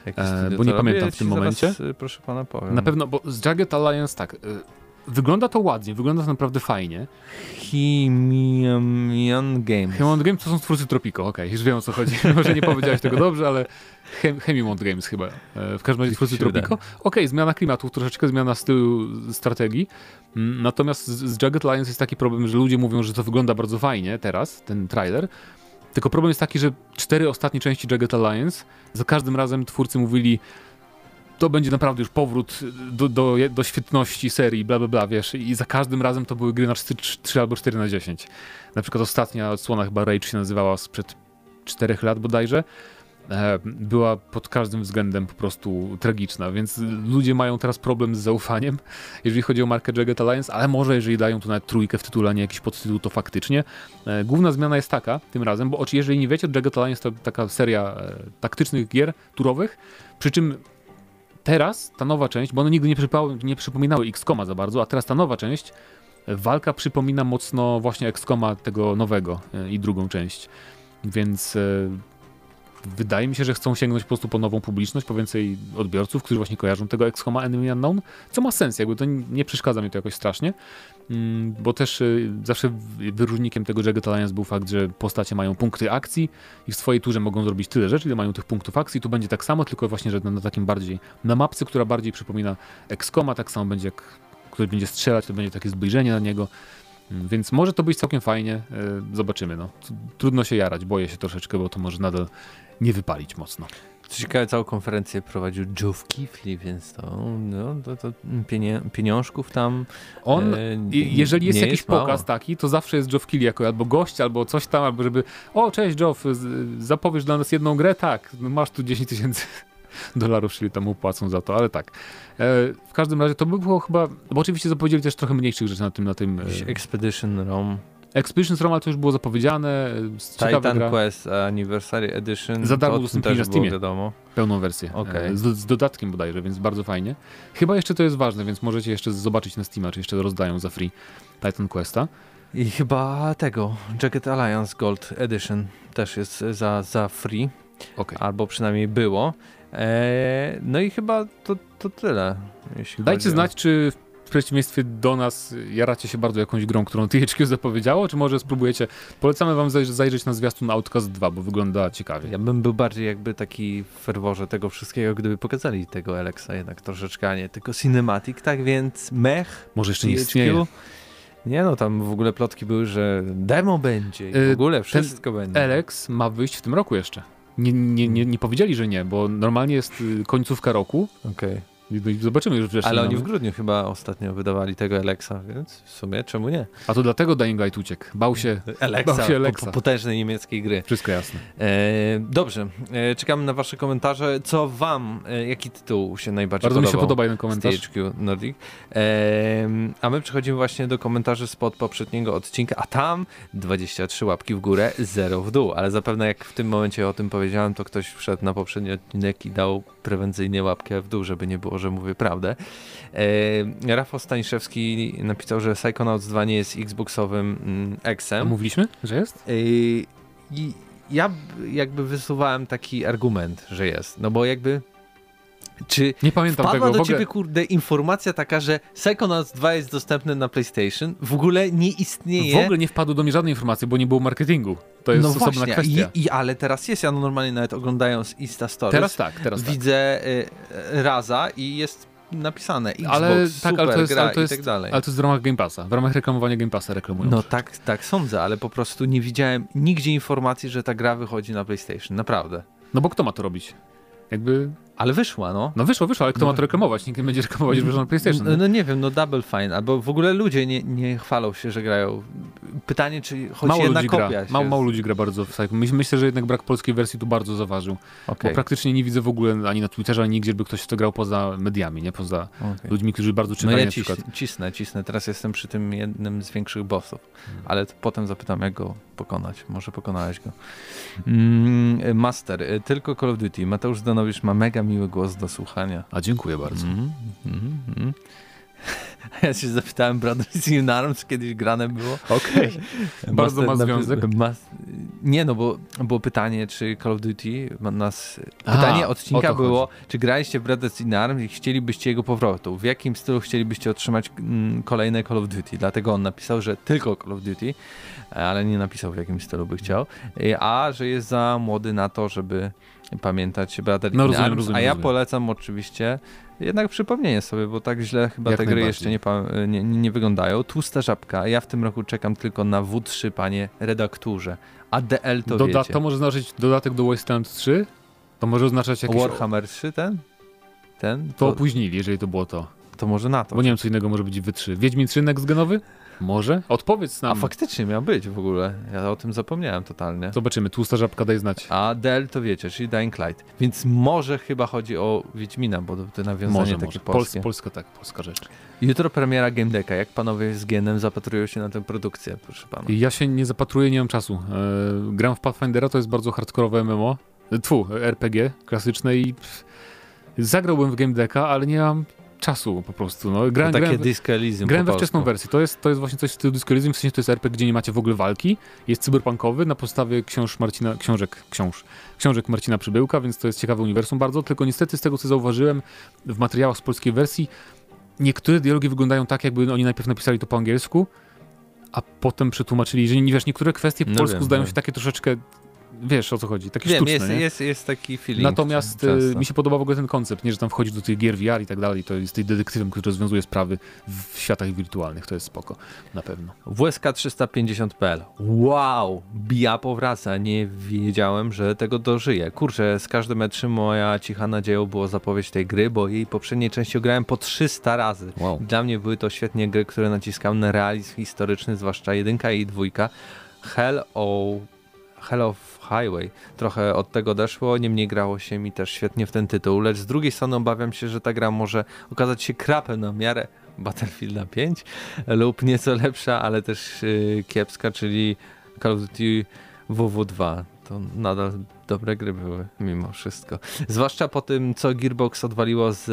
E, studio bo nie to robi, pamiętam ja w tym ci momencie. Zaraz, y, proszę pana powiem. Na pewno, bo z Jagged Alliance tak, wygląda to ładnie, wygląda to naprawdę fajnie. Himion Games. Hemimont Games to są twórcy Tropico, okej, już wiem o co chodzi. Może nie powiedziałeś tego dobrze, ale Hem Hemimont Games chyba. E, W każdym razie twórcy. Tropico. Okej, zmiana klimatu, troszeczkę zmiana stylu strategii. Mm, Natomiast z Jagged Alliance jest taki problem, że ludzie mówią, że to wygląda bardzo fajnie teraz, ten trailer. Tylko problem jest taki, że cztery ostatnie części Jagged Alliance, za każdym razem twórcy mówili to będzie naprawdę już powrót do, do, do świetności serii, bla bla bla, wiesz, i za każdym razem to były gry na 3, 3 albo 4 na 10. Na przykład ostatnia odsłona chyba Rage się nazywała sprzed 4 lat bodajże, e, była pod każdym względem po prostu tragiczna, więc ludzie mają teraz problem z zaufaniem, jeżeli chodzi o markę Jagged Alliance, ale może jeżeli dają tu nawet trójkę w tytule, a nie jakiś podtytuł, to faktycznie. E, Główna zmiana jest taka tym razem, bo jeżeli nie wiecie, Jagged Alliance to taka seria e, taktycznych gier turowych, przy czym teraz ta nowa część, bo one nigdy nie, przypa- nie przypominały XCOMa za bardzo, a teraz ta nowa część, e, walka przypomina mocno właśnie XCOMa tego nowego e, i drugą część. Więc e, wydaje mi się, że chcą sięgnąć po prostu po nową publiczność, po więcej odbiorców, którzy właśnie kojarzą tego XCOMa Enemy Unknown, co ma sens, jakby to nie przeszkadza mi to jakoś strasznie, bo też y, zawsze wyróżnikiem tego Jagged Alliance był fakt, że postacie mają punkty akcji i w swojej turze mogą zrobić tyle rzeczy, ile mają tych punktów akcji. Tu będzie tak samo, tylko właśnie, że na, takim bardziej, na mapce, która bardziej przypomina XCOMa, tak samo będzie jak ktoś będzie strzelać, to będzie takie zbliżenie na niego. Mm, Więc może to być całkiem fajnie. y, Zobaczymy. No. Tr- Trudno się jarać, boję się troszeczkę, bo to może nadal nie wypalić mocno. Co ciekawe, całą konferencję prowadził Geoff Keighley, więc to, no, to, to pienie, pieniążków tam On, e, jeżeli jest jakiś mało. pokaz taki, to zawsze jest Geoff Keighley jako albo gość, albo coś tam, albo żeby o, cześć z- zapowiesz dla nas jedną grę? Tak, no masz tu 10 tysięcy dolarów, czyli tam upłacą za to, ale tak. E, w każdym razie to by było chyba, bo oczywiście zapowiedzieli też trochę mniejszych rzeczy na tym, na tym e, Jakiś Expedition Rome, Expeditions Rome, ale to już było zapowiedziane, Titan gra, Quest Anniversary Edition. Za darmo udostępnili na Steamie. wiadomo. pełną wersję, e, z, z dodatkiem bodajże, więc bardzo fajnie. Chyba jeszcze to jest ważne, więc możecie jeszcze zobaczyć na Steama, czy jeszcze rozdają za free Titan Questa. I chyba tego, Jagged Alliance Gold Edition też jest za, za free, Okej. albo przynajmniej było. E, no i chyba to, to tyle. Dajcie o- znać, czy przeciwieństwie do nas jaracie się bardzo jakąś grą, którą THQ zapowiedziało, czy może spróbujecie. Polecamy wam zaj- zajrzeć na zwiastun Outcast 2, bo wygląda ciekawie. Ja bym był bardziej jakby taki w ferworze tego wszystkiego, gdyby pokazali tego Alexa jednak troszeczkę, a nie tylko cinematic, tak więc mech, Może jeszcze nie THQ. istnieje. Nie no, tam w ogóle plotki były, że demo będzie i w Y, ogóle wszystko będzie. Alex ma wyjść w tym roku jeszcze. Nie, nie, nie, nie powiedzieli, że nie, bo normalnie jest y, końcówka roku. Okej. I Zobaczymy już. Ale oni w grudniu chyba ostatnio wydawali tego Alexa, więc w sumie czemu nie? A to dlatego Dying Light uciekł. Bał się. Alexa, Bał się Alexa. Po, potężnej niemieckiej gry. Wszystko jasne. E, dobrze, e, czekamy na wasze komentarze. Co wam, e, jaki tytuł się najbardziej Bardzo mi podobał? się podoba jeden komentarz. THQ Nordic. Ehm, a my przechodzimy właśnie do komentarzy spod poprzedniego odcinka, a tam 23 łapki w górę, 0 w dół. Ale zapewne jak w tym momencie o tym powiedziałem, to ktoś wszedł na poprzedni odcinek i dał prewencyjnie łapkę w dół, żeby nie było, że mówię prawdę. Ehm, Rafał Staniszewski napisał, że Psychonauts 2 nie jest Xboxowym mm, Xem. mówiliśmy, że jest? Yy, I ja jakby wysuwałem taki argument, że jest. No bo jakby Czy Nie pamiętam wpadła tego. do ogóle... ciebie, kurde, informacja taka, że Psychonauts 2 jest dostępny na PlayStation? W ogóle nie istnieje. W ogóle nie wpadło do mnie żadnej informacji, bo nie było marketingu. To jest no osobna właśnie, kwestia. I, I, ale teraz jest, ja normalnie nawet oglądając Insta Stories, Teraz tak, teraz tak. widzę y, y, Raza i jest napisane Xbox, Ale tak, ale to jest, gra ale to i jest, tak dalej. ale to jest w ramach Game Passa. W ramach reklamowania Game Passa reklamują. No tak, tak sądzę, ale po prostu nie widziałem nigdzie informacji, że ta gra wychodzi na PlayStation, naprawdę. No bo kto ma to robić? Jakby, Ale wyszła, no. no wyszło, wyszło, ale kto No. ma to reklamować? Nikt nie będzie reklamować, na PlayStation. No, no nie wiem, no Double Fine, albo w ogóle ludzie nie, nie chwalą się, że grają. Pytanie, czy choć Mało jedna ludzi kopia gra. Mało, mało ludzi gra bardzo w Psycho. Myślę, że jednak brak polskiej wersji tu bardzo zaważył. Okej, Bo praktycznie nie widzę w ogóle ani na Twitterze, ani nigdzie, by ktoś to grał poza mediami, nie? Poza okej. ludźmi, którzy bardzo No czytają ja na cis, przykład. cisnę, cisnę. Teraz jestem przy tym jednym z większych bossów, ale to potem zapytam, jak go pokonać. Może pokonałeś go. Mm, Master, y, tylko Call of Duty. Mateusz Zdanowicz ma mega miły głos do słuchania. A dziękuję bardzo. Mhm, mhm. Ja się zapytałem Brothers in Arms, kiedyś grane było. Okej. Bardzo ma związek. Mas... Nie, no bo było pytanie, czy Call of Duty ma nas... A, Pytanie o odcinka było, czy graliście w Brothers in Arms i chcielibyście jego powrotu? W jakim stylu chcielibyście otrzymać mm, kolejne Call of Duty? Dlatego on napisał, że tylko Call of Duty, ale nie napisał w jakim stylu by chciał. Y, A, że jest za młody na to, żeby pamiętać Brothers No, rozumiem, Arms. rozumiem, A ja rozumiem. polecam oczywiście jednak przypomnienie sobie, bo tak źle chyba Jak te gry jeszcze nie, nie, nie wyglądają. Tłusta żabka. Ja w tym roku czekam tylko na W3, panie redakturze. A DL to Doda- wiecie. to może znaczyć dodatek do Wasteland 3? To może oznaczać jakieś... Warhammer 3 ten? Ten? To To, opóźnili, jeżeli to było to. to może na to. Bo nie wiem, co innego może być w 3. Wiedźmin 3 next genowy? Może? Odpowiedz A nam. faktycznie miał być w ogóle. Ja o tym zapomniałem totalnie. Zobaczymy. Tłusta żabka, daj znać. A DL to wiecie, czyli Dying Light. Więc może chyba chodzi o Wiedźmina, bo to, to nawiązanie Może, takie może. polskie. Pols- Polska tak, polska rzecz. Jutro premiera Game Decka. Jak panowie z Genem zapatrują się na tę produkcję, proszę pana? Ja się nie zapatruję, nie mam czasu. E, gram w Pathfindera, to jest bardzo hardkorowe MMO. E, Tfu, RPG klasyczne i pff, zagrałbym w Game Decka, ale nie mam czasu po prostu. No. To Grałem, takie grałem, we wczesną wersję. To jest, to jest właśnie coś w stylu Elysium, w sensie to jest RPG, gdzie nie macie w ogóle walki. Jest cyberpunkowy na podstawie książ Marcina, książek, książ, książek Marcina Przybyłka, więc to jest ciekawe uniwersum bardzo. Tylko niestety z tego, co zauważyłem w materiałach z polskiej wersji, niektóre dialogi wyglądają tak, jakby oni najpierw napisali to po angielsku, a potem przetłumaczyli, że nie wiesz, niektóre kwestie po No polsku wiem, zdają wiem. się takie troszeczkę, wiesz o co chodzi, takie Wiem, sztuczne, jest, nie? jest, jest taki feeling. Natomiast często. mi się podoba w ogóle ten koncept, nie, że tam wchodzi do tych gier VR i tak dalej, to jest tej detektywem, który rozwiązuje sprawy w światach wirtualnych, to jest spoko, na pewno. WSK350.pl Wow! Bia powraca. Nie wiedziałem, że tego dożyję. Kurczę, z każdym E3 moja cicha nadzieją było zapowiedź tej gry, bo jej poprzedniej części ograłem po 300 razy. Wow. Dla mnie były to świetnie gry, które naciskałem na realizm historyczny, zwłaszcza jedynka i dwójka. Hell o... Hell of Highway. Trochę od tego odeszło, niemniej grało się mi też świetnie w ten tytuł, lecz z drugiej strony obawiam się, że ta gra może okazać się krapem na miarę Battlefielda 5 lub nieco lepsza, ale też yy, kiepska, czyli Call of Duty WW2. To nadal dobre gry były, mimo wszystko. Zwłaszcza po tym, co Gearbox odwaliło z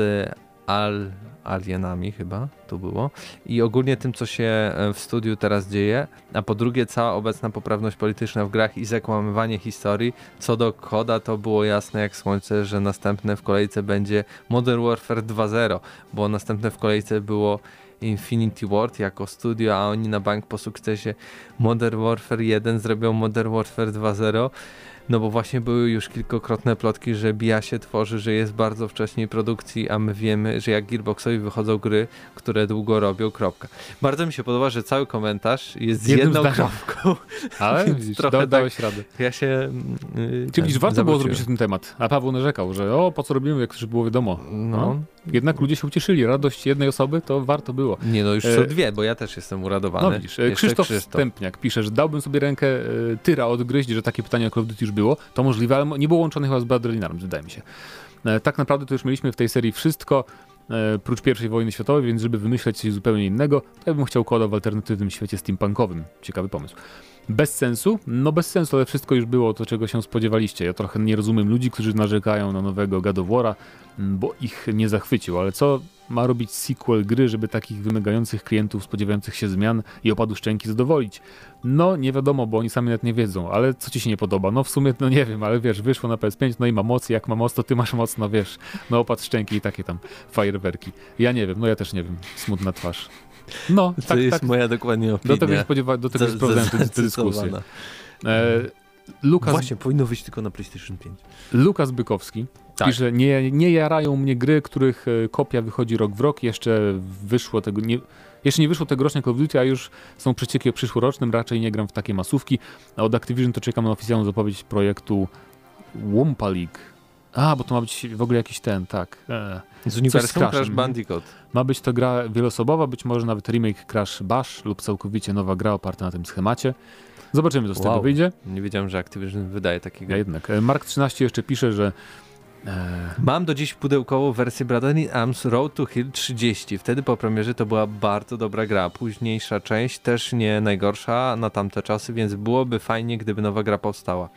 Al Alienami chyba, to było. I ogólnie tym, co się e, w studiu teraz dzieje, a po drugie cała obecna poprawność polityczna w grach i zakłamywanie historii. Co do koda, to było jasne jak słońce, że następne w kolejce będzie Modern Warfare 2.0, bo następne w kolejce było Infinity Ward jako studio, a oni na bank po sukcesie Modern Warfare 1 zrobią Modern Warfare 2.0. No bo właśnie były już kilkokrotne plotki, że BIA się tworzy, że jest bardzo wcześniej produkcji, a my wiemy, że jak Gearboxowi wychodzą gry, które długo robią, kropka. Bardzo mi się podoba, że cały komentarz jest z jedną zdaniem. kropką. Ale widzisz, trochę da, tak- dałeś radę. Ja się... Yy, Czyli widzisz, warto było zawróciłem. zrobić ten temat, a Paweł narzekał, że o, po co robimy, jak już było wiadomo. No, Jednak ludzie się ucieszyli, radość jednej osoby to warto było. nie no, już E, są dwie, bo ja też jestem uradowany. No widzisz, e, Jeszcze Krzysztof, Stępniak pisze, że dałbym sobie rękę e, tyra odgryźć, że takie pytanie o Call of Duty już było. To możliwe, ale nie było łączone chyba z Arms, wydaje mi się. Tak naprawdę to już mieliśmy w tej serii wszystko, e, prócz pierwszej wojny światowej, więc żeby wymyśleć coś zupełnie innego, to ja bym chciał koda w alternatywnym świecie steampunkowym. Ciekawy pomysł. Bez sensu? No bez sensu, ale wszystko już było to, czego się spodziewaliście. Ja trochę nie rozumiem ludzi, którzy narzekają na nowego m, bo ich nie zachwycił, ale co ma robić sequel gry, żeby takich wymagających klientów spodziewających się zmian i opadu szczęki zadowolić. No, nie wiadomo, bo oni sami nawet nie wiedzą, ale co ci się nie podoba? No w sumie, no nie wiem, ale wiesz, wyszło na PS5, no i ma moc, jak ma moc, to ty masz moc, no wiesz, no opad szczęki i takie tam fajerwerki. Ja nie wiem, no ja też nie wiem, smutna twarz. No, To tak, jest tak. moja dokładnie opinia. Do tego się spodziewałem, do tego Za- sprawdzałem tę- dyskusję. E, Lukas, Właśnie, powinno wyjść tylko na PlayStation 5. Lukas Bykowski Tak. pisze, nie, nie jarają mnie gry, których e, kopia wychodzi rok w rok, jeszcze wyszło tego, nie, jeszcze nie wyszło tegoroczne Call of Duty, a już są przecieki o przyszłorocznym, raczej nie gram w takie masówki, a od Activision to czekam na oficjalną zapowiedź projektu Wumpa League. A, bo to ma być w ogóle jakiś ten, tak. E. Z uniwersum Crash. Bandicoot. Ma być to gra wielosobowa, być może nawet remake Crash Bash lub całkowicie nowa gra oparta na tym schemacie. Zobaczymy, co z tego Wow. wyjdzie. Nie wiedziałem, że Activision wydaje takie Ja gry. jednak. E, Mark 13 jeszcze pisze, że Mam do dziś pudełkową wersję Brotherly Arms Road to Hill 30. Wtedy po premierze to była bardzo dobra gra. Późniejsza część też nie najgorsza na tamte czasy, więc byłoby fajnie, gdyby nowa gra powstała.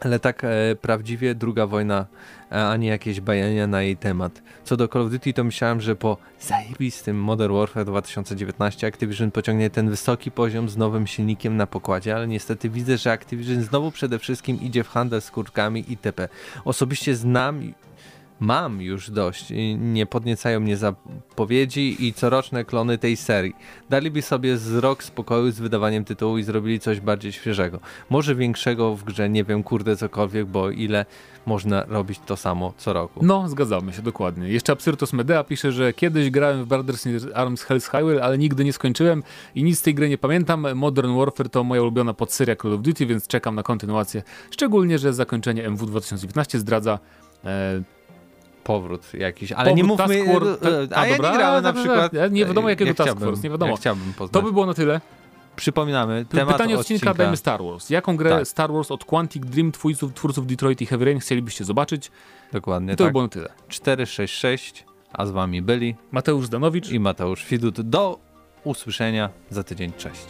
Ale tak e, prawdziwie druga wojna, e, a nie jakieś bajania na jej temat. Co do Call of Duty, to myślałem, że po zajebistym Modern Warfare 2019 Activision pociągnie ten wysoki poziom z nowym silnikiem na pokładzie, ale niestety widzę, że Activision znowu przede wszystkim idzie w handel z kurkami itp. Osobiście znam, mam już dość, nie podniecają mnie zapowiedzi i coroczne klony tej serii. Daliby sobie z rok spokoju z wydawaniem tytułu i zrobili coś bardziej świeżego. Może większego w grze, nie wiem, kurde cokolwiek, bo ile można robić to samo co roku. No, zgadzamy się, dokładnie. Jeszcze Absyrtos Medea pisze, że kiedyś grałem w Brothers in Arms Hell's Highway, ale nigdy nie skończyłem i nic z tej gry nie pamiętam. Modern Warfare to moja ulubiona podseria Call of Duty, więc czekam na kontynuację. Szczególnie, że zakończenie MW 2019 zdradza... E, Powrót jakiś, ale nie Powrót mówmy... Task Force- a, a ja dobra, nie grałem na przykład... Nie wiadomo jakiego ja Task Force, nie wiadomo. Ja chciałbym poznać. to by było na tyle. Przypominamy, temat Pytanie odcinka, dajmy Star Wars. Jaką grę Tak. Star Wars od Quantic Dream, twórców, twórców Detroit i Heavy Rain chcielibyście zobaczyć? Dokładnie I to by tak. było na tyle. 466, a z wami byli Mateusz Danowicz. i Mateusz Widut. Do usłyszenia za tydzień. Cześć.